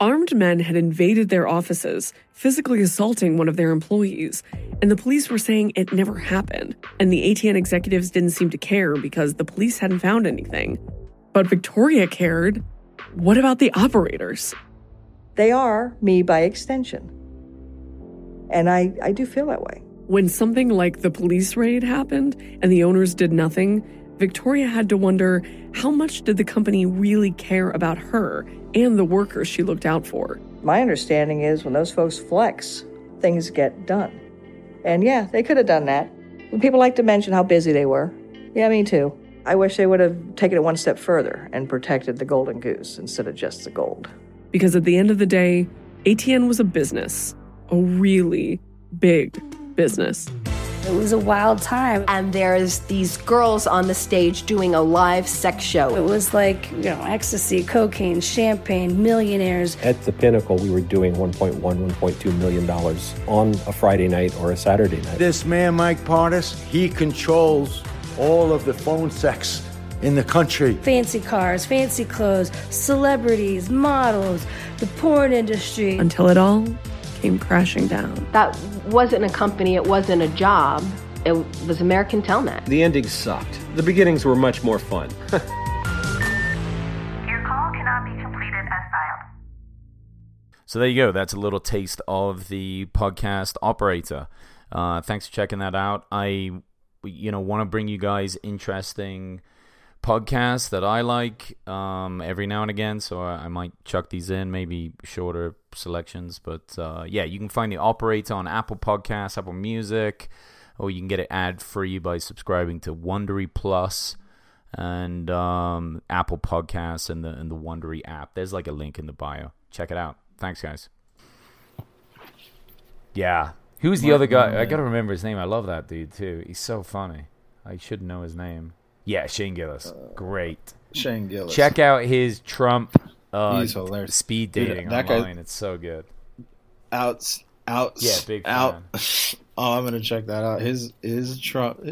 Armed men had invaded their offices, physically assaulting one of their employees, and the police were saying it never happened. And the ATN executives didn't seem to care because the police hadn't found anything. But Victoria cared. What about the operators?
They are me by extension. And I, I do feel that way.
When something like the police raid happened and the owners did nothing, Victoria had to wonder how much did the company really care about her and the workers she looked out for?
My understanding is when those folks flex, things get done. And yeah, they could have done that. People like to mention how busy they were. Yeah, me too. I wish they would have taken it one step further and protected the golden goose instead of just the gold.
Because at the end of the day, ATN was a business, a really big business.
It was a wild time.
and there's these girls on the stage doing a live sex show.
It was like, you know, ecstasy, cocaine, champagne, millionaires.
At the pinnacle, we were doing 1.1, 1.2 million dollars on a Friday night or a Saturday night.
This man, Mike Partis, he controls all of the phone sex in the country.
Fancy cars, fancy clothes, celebrities, models, the porn industry.
Until it all came crashing down.
That wasn't a company, it wasn't a job. It was American Telnet.
The endings sucked. The beginnings were much more fun.
Your call cannot be completed as dialed.
So there you go. That's a little taste of the podcast operator. Uh, thanks for checking that out. I, you know, want to bring you guys interesting podcasts that I like um, every now and again, so I, I might chuck these in, maybe shorter selections. But uh, yeah, you can find the Operate on Apple Podcasts, Apple Music, or you can get it ad free by subscribing to Wondery Plus and um, Apple Podcasts and the and the Wondery app. There's like a link in the bio. Check it out. Thanks, guys. Yeah. Who's the
Mark
other guy? I gotta remember his name. I love that dude too. He's so funny. I should know his name. Yeah, Shane Gillis. Great.
Shane Gillis.
Check out his Trump uh,
He's hilarious.
speed
Dude,
dating
that guy-
online. it's so good.
Outs, outs.
Yeah, big
out. Oh, I'm gonna check that out. His his Trump.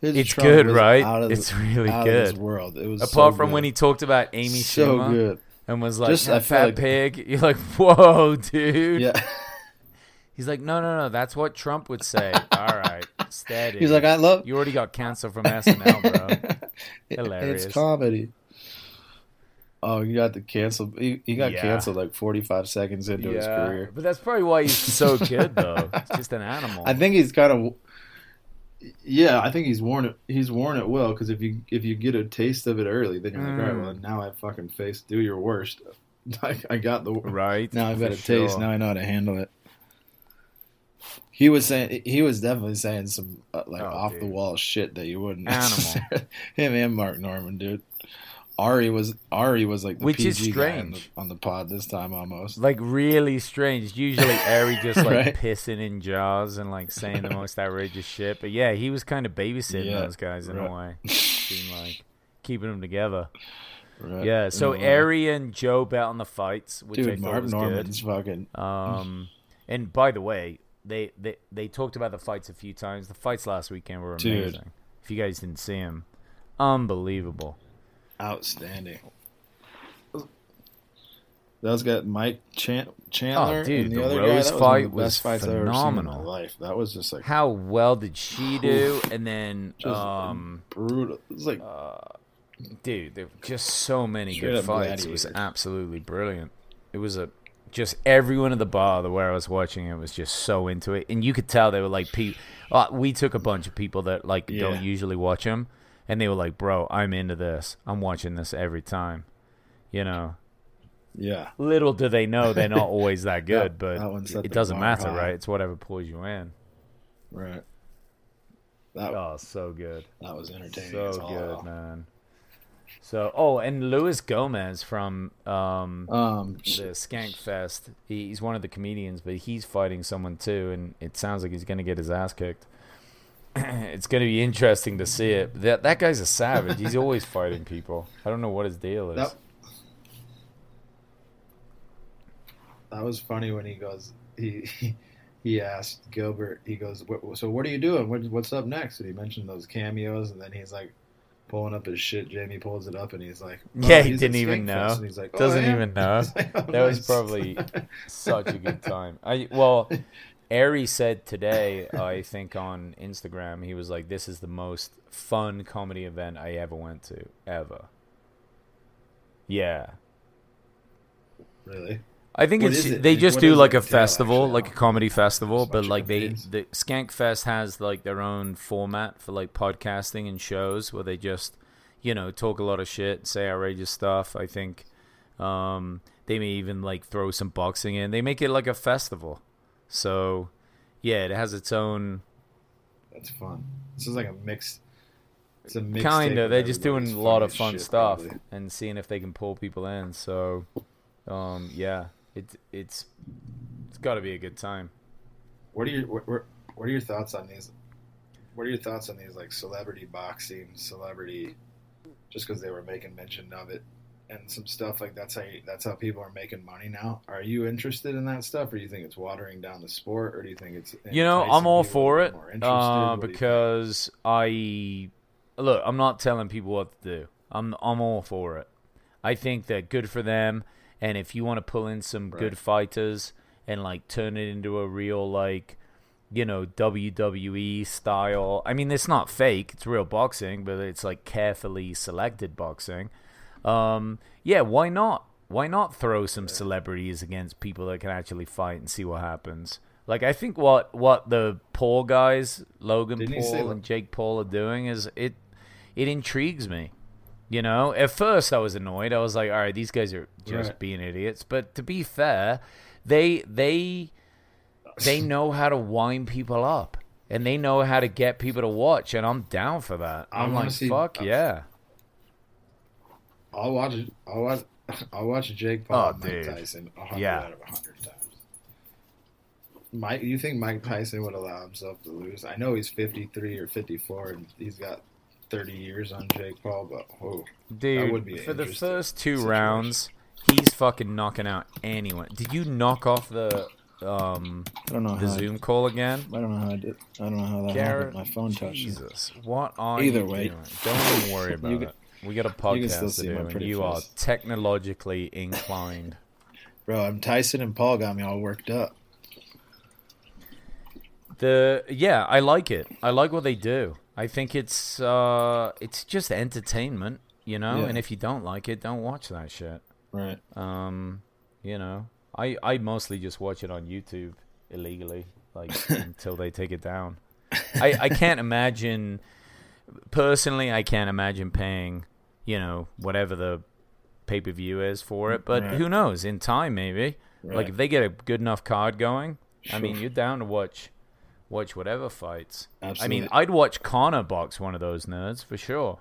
His
It's
Trump
good, right?
Out of
It's
the-
really
out
good.
Of this world. It was
Apart
so
from
good.
when he talked about Amy
So
Schumer
good.
and was like,
Just,
"That fat
like-
pig," you're like, "Whoa, dude!"
Yeah.
He's like, "No, no, no. That's what Trump would say." All right, steady.
He's like, "I love-
You already got canceled from SNL, bro. Hilarious.
It's comedy. Oh, you got the cancel. He, he got
Yeah.
canceled like 45 seconds into his career.
but that's probably why he's so good, though. He's just an animal.
I think he's kind of. Yeah, I think he's worn it. He's worn it well because if you if you get a taste of it early, then you're like, all right, well,
Mm.
now I fucking face do your worst. I, I got the
right.
now. I've got a
for
taste. Now I know how to handle it. He was saying he was definitely saying some uh, like
Oh,
off the wall shit that you wouldn't.
Animal.
Him and Mark Normand, dude. Ari was Ari was like the
Which is
PG guy on the,
strange.
on the pod this time almost.
like really strange. Usually, Ari just like
Right.
pissing in jars and like saying the most outrageous shit. But yeah, he was kind of babysitting
Yeah,
those guys in a way. Seemed like keeping them together.
Right.
Yeah. So
way.
Ari and Joe bet on the fights, which I
Dude,
thought
Mark
was
Normand's
good.
fucking.
Um, and by the way, they, they they talked about the fights a few times. The fights last weekend were
Dude.
amazing. If you guys didn't see them, unbelievable.
outstanding. Those got Mike Chan- Chandler
Oh, dude,
and the,
the
other
Rose
guy. That was
fight was
best fights I've ever seen in my
phenomenal.
life. That was just like
How well did she do? And then, um,
brutal. It was like
dude, there were just so many good fights. It was absolutely brilliant. It was a just everyone at the bar the where I was watching it was just so into it, and you could tell they were like, pe- uh, we took a bunch of people that like
Yeah.
don't usually watch them, and they were like, bro, I'm into this. I'm watching this every time. You know,
yeah.
little do they know they're not always that good,
That-
but it doesn't matter,
high.
right? It's whatever pulls you in.
Right. That
Oh, so good.
that was entertaining.
So good, man. So, oh, and Luis Gomez from um,
Um,
the Skank Fest. He, he's one of the comedians, but he's fighting someone too, and it sounds like he's going to get his ass kicked. it's going to be interesting to see it. That that guy's a savage. He's always fighting people. I don't know what his deal is.
That, that was funny when he goes. He he asked Gilbert. He goes, "So what are you doing? What, what's up next?" And he mentioned those cameos, and then he's like pulling up his shit. Jamie pulls it up, and he's like, "Oh,
yeah, he didn't even know.
And he's like, "Oh,
Doesn't
yeah?"
even know.
Like, "Oh,
that was probably such a good time. I well, Ari said today, I think on Instagram, he was like, "This is the most fun comedy event I ever went to ever." Yeah,
really.
I think
What
it's
it?
they just
what
do like a festival, like a comedy festival, but like they the Skank Fest has like their own format for like podcasting and shows where they just you know talk a lot of shit, say outrageous stuff. I think um, they may even like throw some boxing in. They make it like a festival, so yeah, it has its own
That's fun. This is like a mix. It's a mix.
kind of. They're just doing a lot of fun stuff and seeing if they can pull people in. So um, yeah, it's it's it's got to be a good time.
What are your what, what what are your thoughts on these? What are your thoughts on these like celebrity boxing, celebrity? Just because they were making mention of it and some stuff like that's how you, that's how people are making money now. Are you interested in that stuff, or do you think it's watering down the sport, or do you think it's
You know, I'm all for it uh,
What do you think?
because I look. I'm not telling people what to do. I'm I'm all for it. I think that good for them, and if you want to pull in some
Right.
good fighters and like turn it into a real like, you know, WWE style. I mean, it's not fake. It's real boxing, but it's like carefully selected boxing. Um, yeah, why not? Why not throw some celebrities against people that can actually fight and see what happens? Like I think what what the Paul guys, Logan
Didn't
Paul and Jake Paul are doing is it it intrigues me. You know, at first I was annoyed. I was like, "All right, these guys are just
Right.
being idiots." But to be fair, they they they know how to wind people up, and they know how to get people to watch, and I'm down for that. I'm like,
see-
"Fuck yeah!"
I'll watch. I'll watch. I'll watch Jake oh, Paul
Oh,
and Mike
dude.
Tyson hundred
Yeah.
out of hundred times. Mike, you think Mike Tyson would allow himself to lose? I know he's fifty three or fifty four, and he's got thirty years on Jake Paul. But whoa, that
Dude,
would be
for the first two
situation.
rounds, he's fucking knocking out anyone. Did you knock off the um
I don't know
the
how I-
Zoom call again?
I don't know how I did. I don't know how that
Garrett,
happened. My phone touched. it.
Jesus, what are
Either
you
way.
doing? Don't even worry about
You can-
it. We got a podcast to do, and
pretty
you are technologically inclined.
Bro, I'm Tyson and Paul got me all worked up.
The yeah, I like it. I like what they do. I think it's uh it's just entertainment, you know.
Yeah.
And if you don't like it, don't watch that shit.
Right.
Um, you know, I I mostly just watch it on YouTube illegally, like until they take it down. I I can't imagine personally. I can't imagine paying, you know, whatever the pay per view is for it. But
Right.
who knows? In time, maybe. Like if they get a good enough card going, I mean, you're down to watch watch whatever fights. I mean, I'd watch Conor box one of those nerds for sure.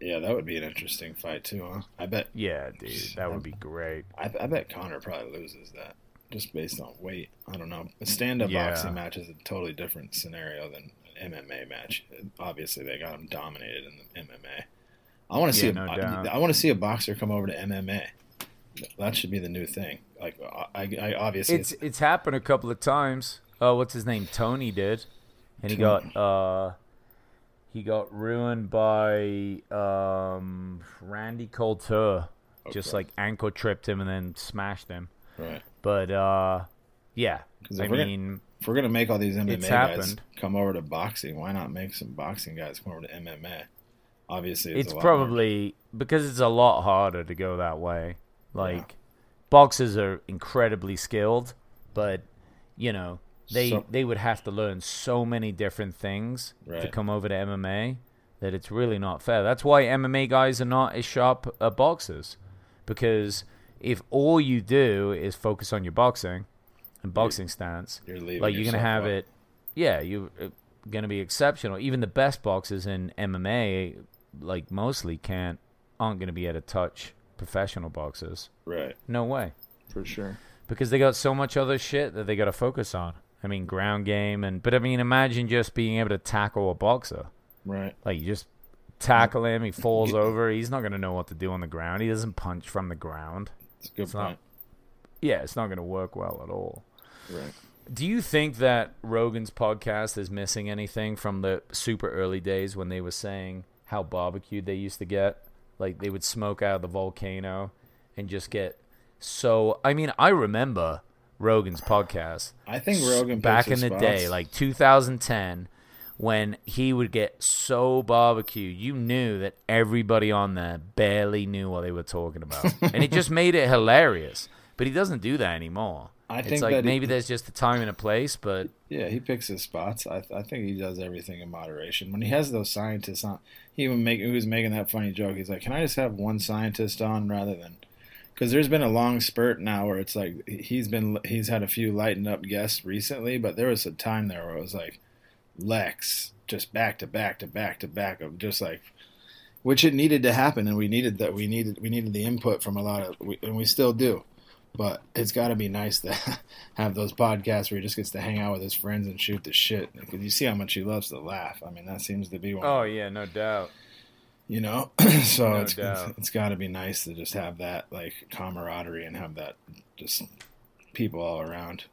Yeah, that would be an interesting fight too, huh? I bet.
Yeah, dude, that would be great.
I, I bet Conor probably loses that just based on weight. I don't know. A stand-up
Yeah.
boxing match is a totally different scenario than an MMA match. Obviously, they got him dominated in the MMA. I want to see.
Yeah,
a,
no
I- I, want to see a boxer come over to MMA. That should be the new thing. Like, I, I obviously
it's it's happened a couple of times. Uh, what's his name? Toney did, and he got uh, he got ruined by um, Randy Couture. Just like ankle tripped him and then smashed him.
right.
But uh, yeah, I
if we're gonna-
mean,
If we're gonna make all these MMA
It's
guys
happened.
come over to boxing, why not make some boxing guys come over to MMA? Obviously,
it's
more-
probably because it's a lot harder to go that way. Like boxers are incredibly skilled, but you know they
So-
they would have to learn so many different things to come over to MMA that it's really not fair. That's why MMA guys are not as sharp at boxers because if all you do is focus on your boxing and boxing stance,
you're leaving
like you're gonna have
out.
it. Yeah, you're uh, gonna be exceptional. Even the best boxers in MMA, like mostly, can't aren't gonna be able to touch professional boxers.
right
No way,
for sure.
because they got so much other shit that they got to focus on. I mean, ground game and but I mean, imagine just being able to tackle a boxer.
Right.
Like you just tackle him, he falls over. He's not gonna know what to do on the ground. He doesn't punch from the ground.
It's good
It's not-
point.
Yeah, it's not gonna work well at all.
Right.
Do you think that Rogan's podcast is missing anything from the super early days when they were saying how barbecued they used to get? Like they would smoke out of the volcano and just get so. I mean, I remember Rogan's podcast.
I think Rogan
back in the day, like 2010, when he would get so barbecued, you knew that everybody on there barely knew what they were talking about, and it just made it hilarious. But he doesn't do that anymore.
I
it's
think
like
that he-
maybe there's just a time and a place, but
Yeah, he picks his spots. I, I think he does everything in moderation. When he has those scientists on, he even make he was making that funny joke. He's like, "Can I just have one scientist on rather than?" Because there's been a long spurt now where it's like he's been he's had a few lightened up guests recently, but there was a time there where it was like Lex just back to back to back to back of just like which it needed to happen, and we needed that we needed we needed the input from a lot of and we still do. But it's got to be nice to have those podcasts where he just gets to hang out with his friends and shoot the shit. Because you see how much he loves to laugh. I mean, that seems to be one.
oh yeah, no doubt.
You know, so
No
it's, it's it's got to be nice to just have that like camaraderie and have that just people all around.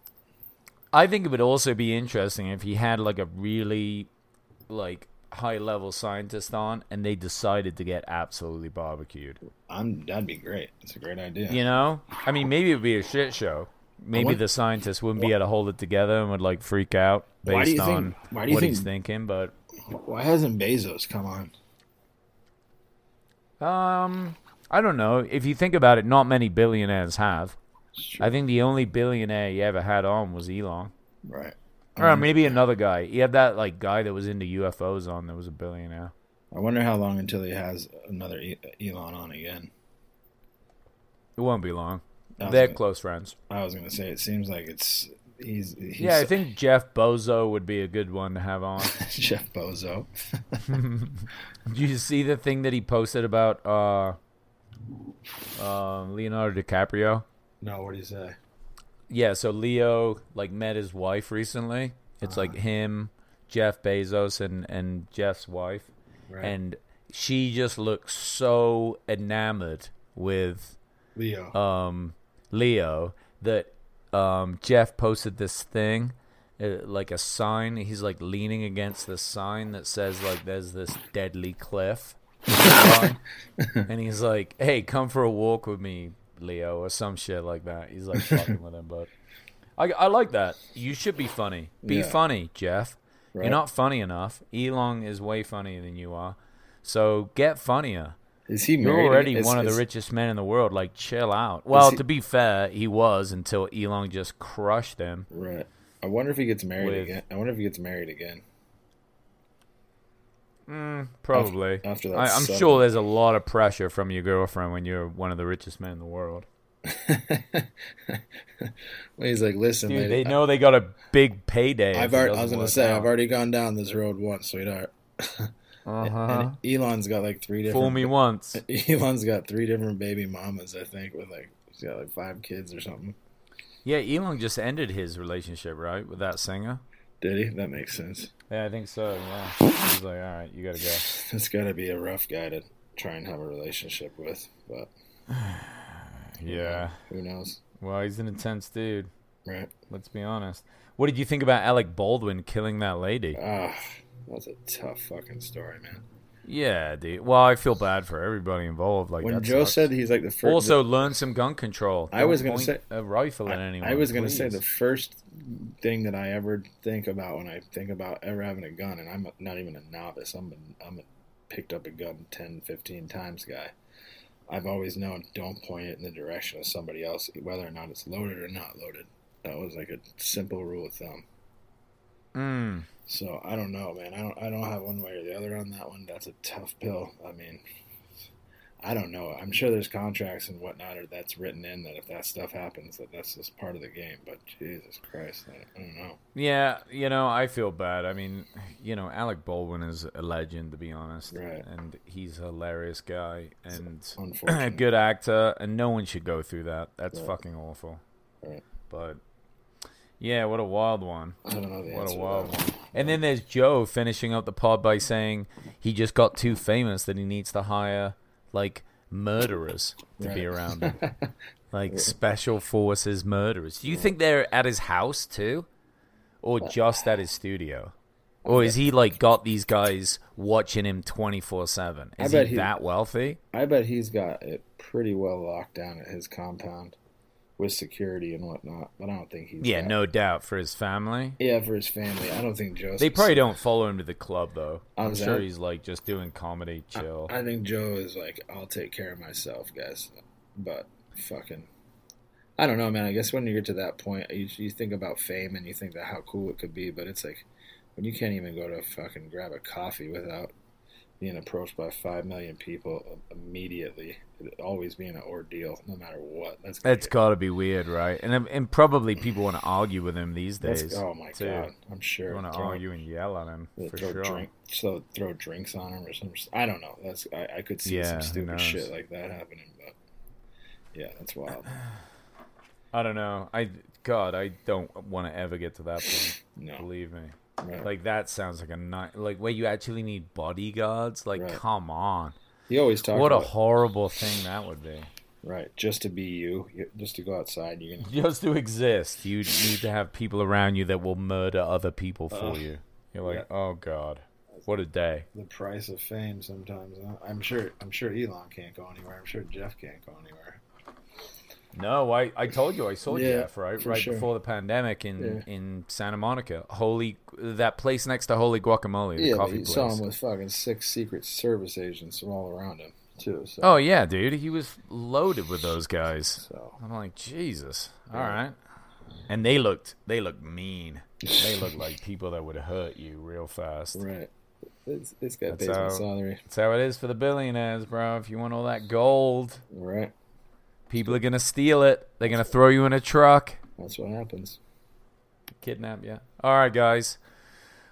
I think it would also be interesting if he had like a really like high level scientist on and they decided to get absolutely barbecued.
I'm that'd be great. It's a great idea.
You know? I mean maybe it would be a shit show. Maybe
wonder-
the scientist wouldn't be able to hold it together and would like freak out based
you think-
on
why do you
what he's thinking, but
Why hasn't Bezos come on?
Um, I don't know. If you think about it, not many billionaires have. I think the only billionaire he ever had on was Elon.
Right.
Or maybe another guy. He had that like guy that was into UFOs on that was a billionaire.
I wonder how long until he has another E- Elon on again.
It won't be long.
I was
They're
gonna-
close friends.
I was gonna say it seems like it's he's, he's
Yeah, I think Jeff Bozo would be a good one to have on.
Jeff Bozo.
Did you see the thing that he posted about uh, uh, Leonardo DiCaprio?
no, what do you say?
Yeah, so Leo like met his wife recently. It's like
Uh-huh.
him, Jeff Bezos, and and Jeff's wife,
Right.
and she just looks so enamored with
Leo.
um, Leo that um, Jeff posted this thing, uh, like a sign. He's like leaning against this sign that says like there's this deadly cliff, and he's like, "Hey, come for a walk with me, Leo," or some shit like that. He's like fucking with him, but I I like that. You should be funny. Be
Yeah.
funny, Jeff.
Right.
You're not funny enough. Elon is way funnier than you are. So get funnier.
Is he
You're already
Is-
one of the richest men in the world. Like, chill out. Well,
he-
to be fair, he was until Elon just crushed him.
Right. I wonder if he gets married
With-
again. I wonder if he gets married again.
Mm, probably.
After- after that
I, I'm sure there's a lot of pressure from your girlfriend when you're one of the richest men in the world.
He's like, listen,
Dude,
lady,
they know they got a big payday.
I've already, I was gonna say
out.
I've already gone down this road once, sweetheart.
Uh-huh.
And Elon's got like three different.
Fool me once.
Elon's got three different baby mamas, I think, with like he's got like five kids or something.
Yeah, Elon just ended his relationship, right, with that singer.
Did he? That makes sense.
Yeah, I think so. Yeah, he's like, all right, you gotta go.
That's got to be a rough guy to try and have a relationship with, but
Yeah.
who knows?
Well, he's an intense dude.
Right.
Let's be honest. What did you think about Alec Baldwin killing that lady?
Ah, that's a tough fucking story, man.
Yeah, dude. Well, I feel bad for everybody involved. Like
when Joe
sucks.
said he's like the first.
also learn some gun control.
I was gonna say-
a rifle at
I-
anyone.
I was gonna say the first thing that I ever think about when I think about ever having a gun, and I'm not even a novice. I'm a, I'm a picked up a gun 10, 15 times guy. I've always known don't point it in the direction of somebody else, whether or not it's loaded or not loaded. That was like a simple rule of thumb.
Mm.
So I don't know, man. I don't I don't have one way or the other on that one. That's a tough pill. I mean, I don't know. I'm sure there's contracts and whatnot or that's written in that if that stuff happens, that that's just part of the game. But Jesus Christ, I, I don't know.
Yeah, you know, I feel bad. I mean, you know, Alec Baldwin is a legend, to be honest.
Right.
And he's a hilarious guy and a good actor, and no one should go through that. That's
Right.
fucking awful.
Right.
But, yeah, what a wild one.
I don't know the
What a wild one. And then there's Joe finishing up the pod by saying he just got too famous that he needs to hire, like, murderers to be around him. like, special forces murderers. Do you think they're at his house, too? Or just at his studio? Or is he, like, got these guys watching him 24 7?
I
Is
bet
he
he-
that wealthy?
I bet he's got it pretty well locked down at his compound with security and whatnot. But I don't think he's
Yeah,
got-
no doubt. For his family?
Yeah, for his family. I don't think Joe.
They probably don't follow him to the club, though. I'm
How's
sure
that?
he's, like, just doing comedy, chill.
I think Joe is like, I'll take care of myself, guys. But fucking, I don't know, man. I guess when you get to that point, you, you think about fame and you think that how cool it could be, but it's like when you can't even go to fucking grab a coffee without being approached by five million people immediately. It always being an ordeal, no matter what. That's
It's got to be weird, right? And and probably people want to argue with him these
That's-
days.
oh my
too.
God, I'm sure.
They want to argue and yell at him for
throw
sure.
drink, so throw drinks on him or something. I don't know. That's I, I could see
Yeah,
some stupid shit like that happening, but yeah, that's wild.
I don't know. I God, I don't want to ever get to that point.
No.
believe me.
Right.
Like that sounds like a night. Like where you actually need bodyguards. Like,
Right.
come on.
He always talked
What a horrible thing that would be.
Right, just to be you, you- just to go outside, gonna.
Just to exist, you need to have people around you that will murder other people for
Ugh.
you. You're like,
Yeah.
oh God, what a day.
The price of fame sometimes. huh? I'm sure. I'm sure Elon can't go anywhere. I'm sure Jeff can't go anywhere.
No, I, I told you I saw
Yeah,
Jeff right right
sure.
before the pandemic in
Yeah.
in Santa Monica. Holy that place next to Holy Guacamole, the
yeah,
coffee
you
place.
saw him with fucking six Secret Service agents from all around him too. So.
Oh yeah, dude, he was loaded with those guys.
So.
I'm like, Jesus. All
Yeah.
right. And they looked they looked mean. They looked like people that would hurt you real fast.
Right. it's got
That's
my
how,
salary.
that's how it is for the billionaires, bro. If you want all that gold,
Right.
People are gonna steal it. They're gonna throw you in a truck,
That's what happens.
kidnap you. All right, guys.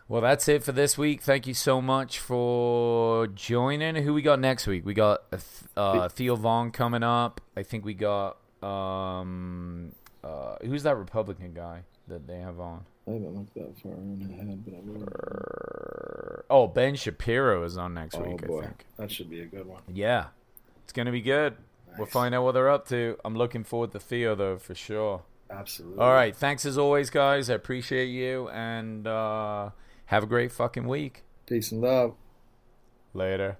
Well, that's it for this week. Thank you so much for joining. Who we got next week? We got uh, uh, Theo Von coming up. I think we got um, uh, who's that Republican guy that they have on?
I haven't looked that far in ahead, but I will.
Oh, Ben Shapiro is on next
Oh
week. I
boy,
think.
that should be a good one.
Yeah, it's gonna be good. We'll find out what they're up to. I'm looking forward to Theo though for sure.
Absolutely.
All right, thanks as always, guys. I appreciate you, and uh, have a great fucking week.
Peace and love.
Later.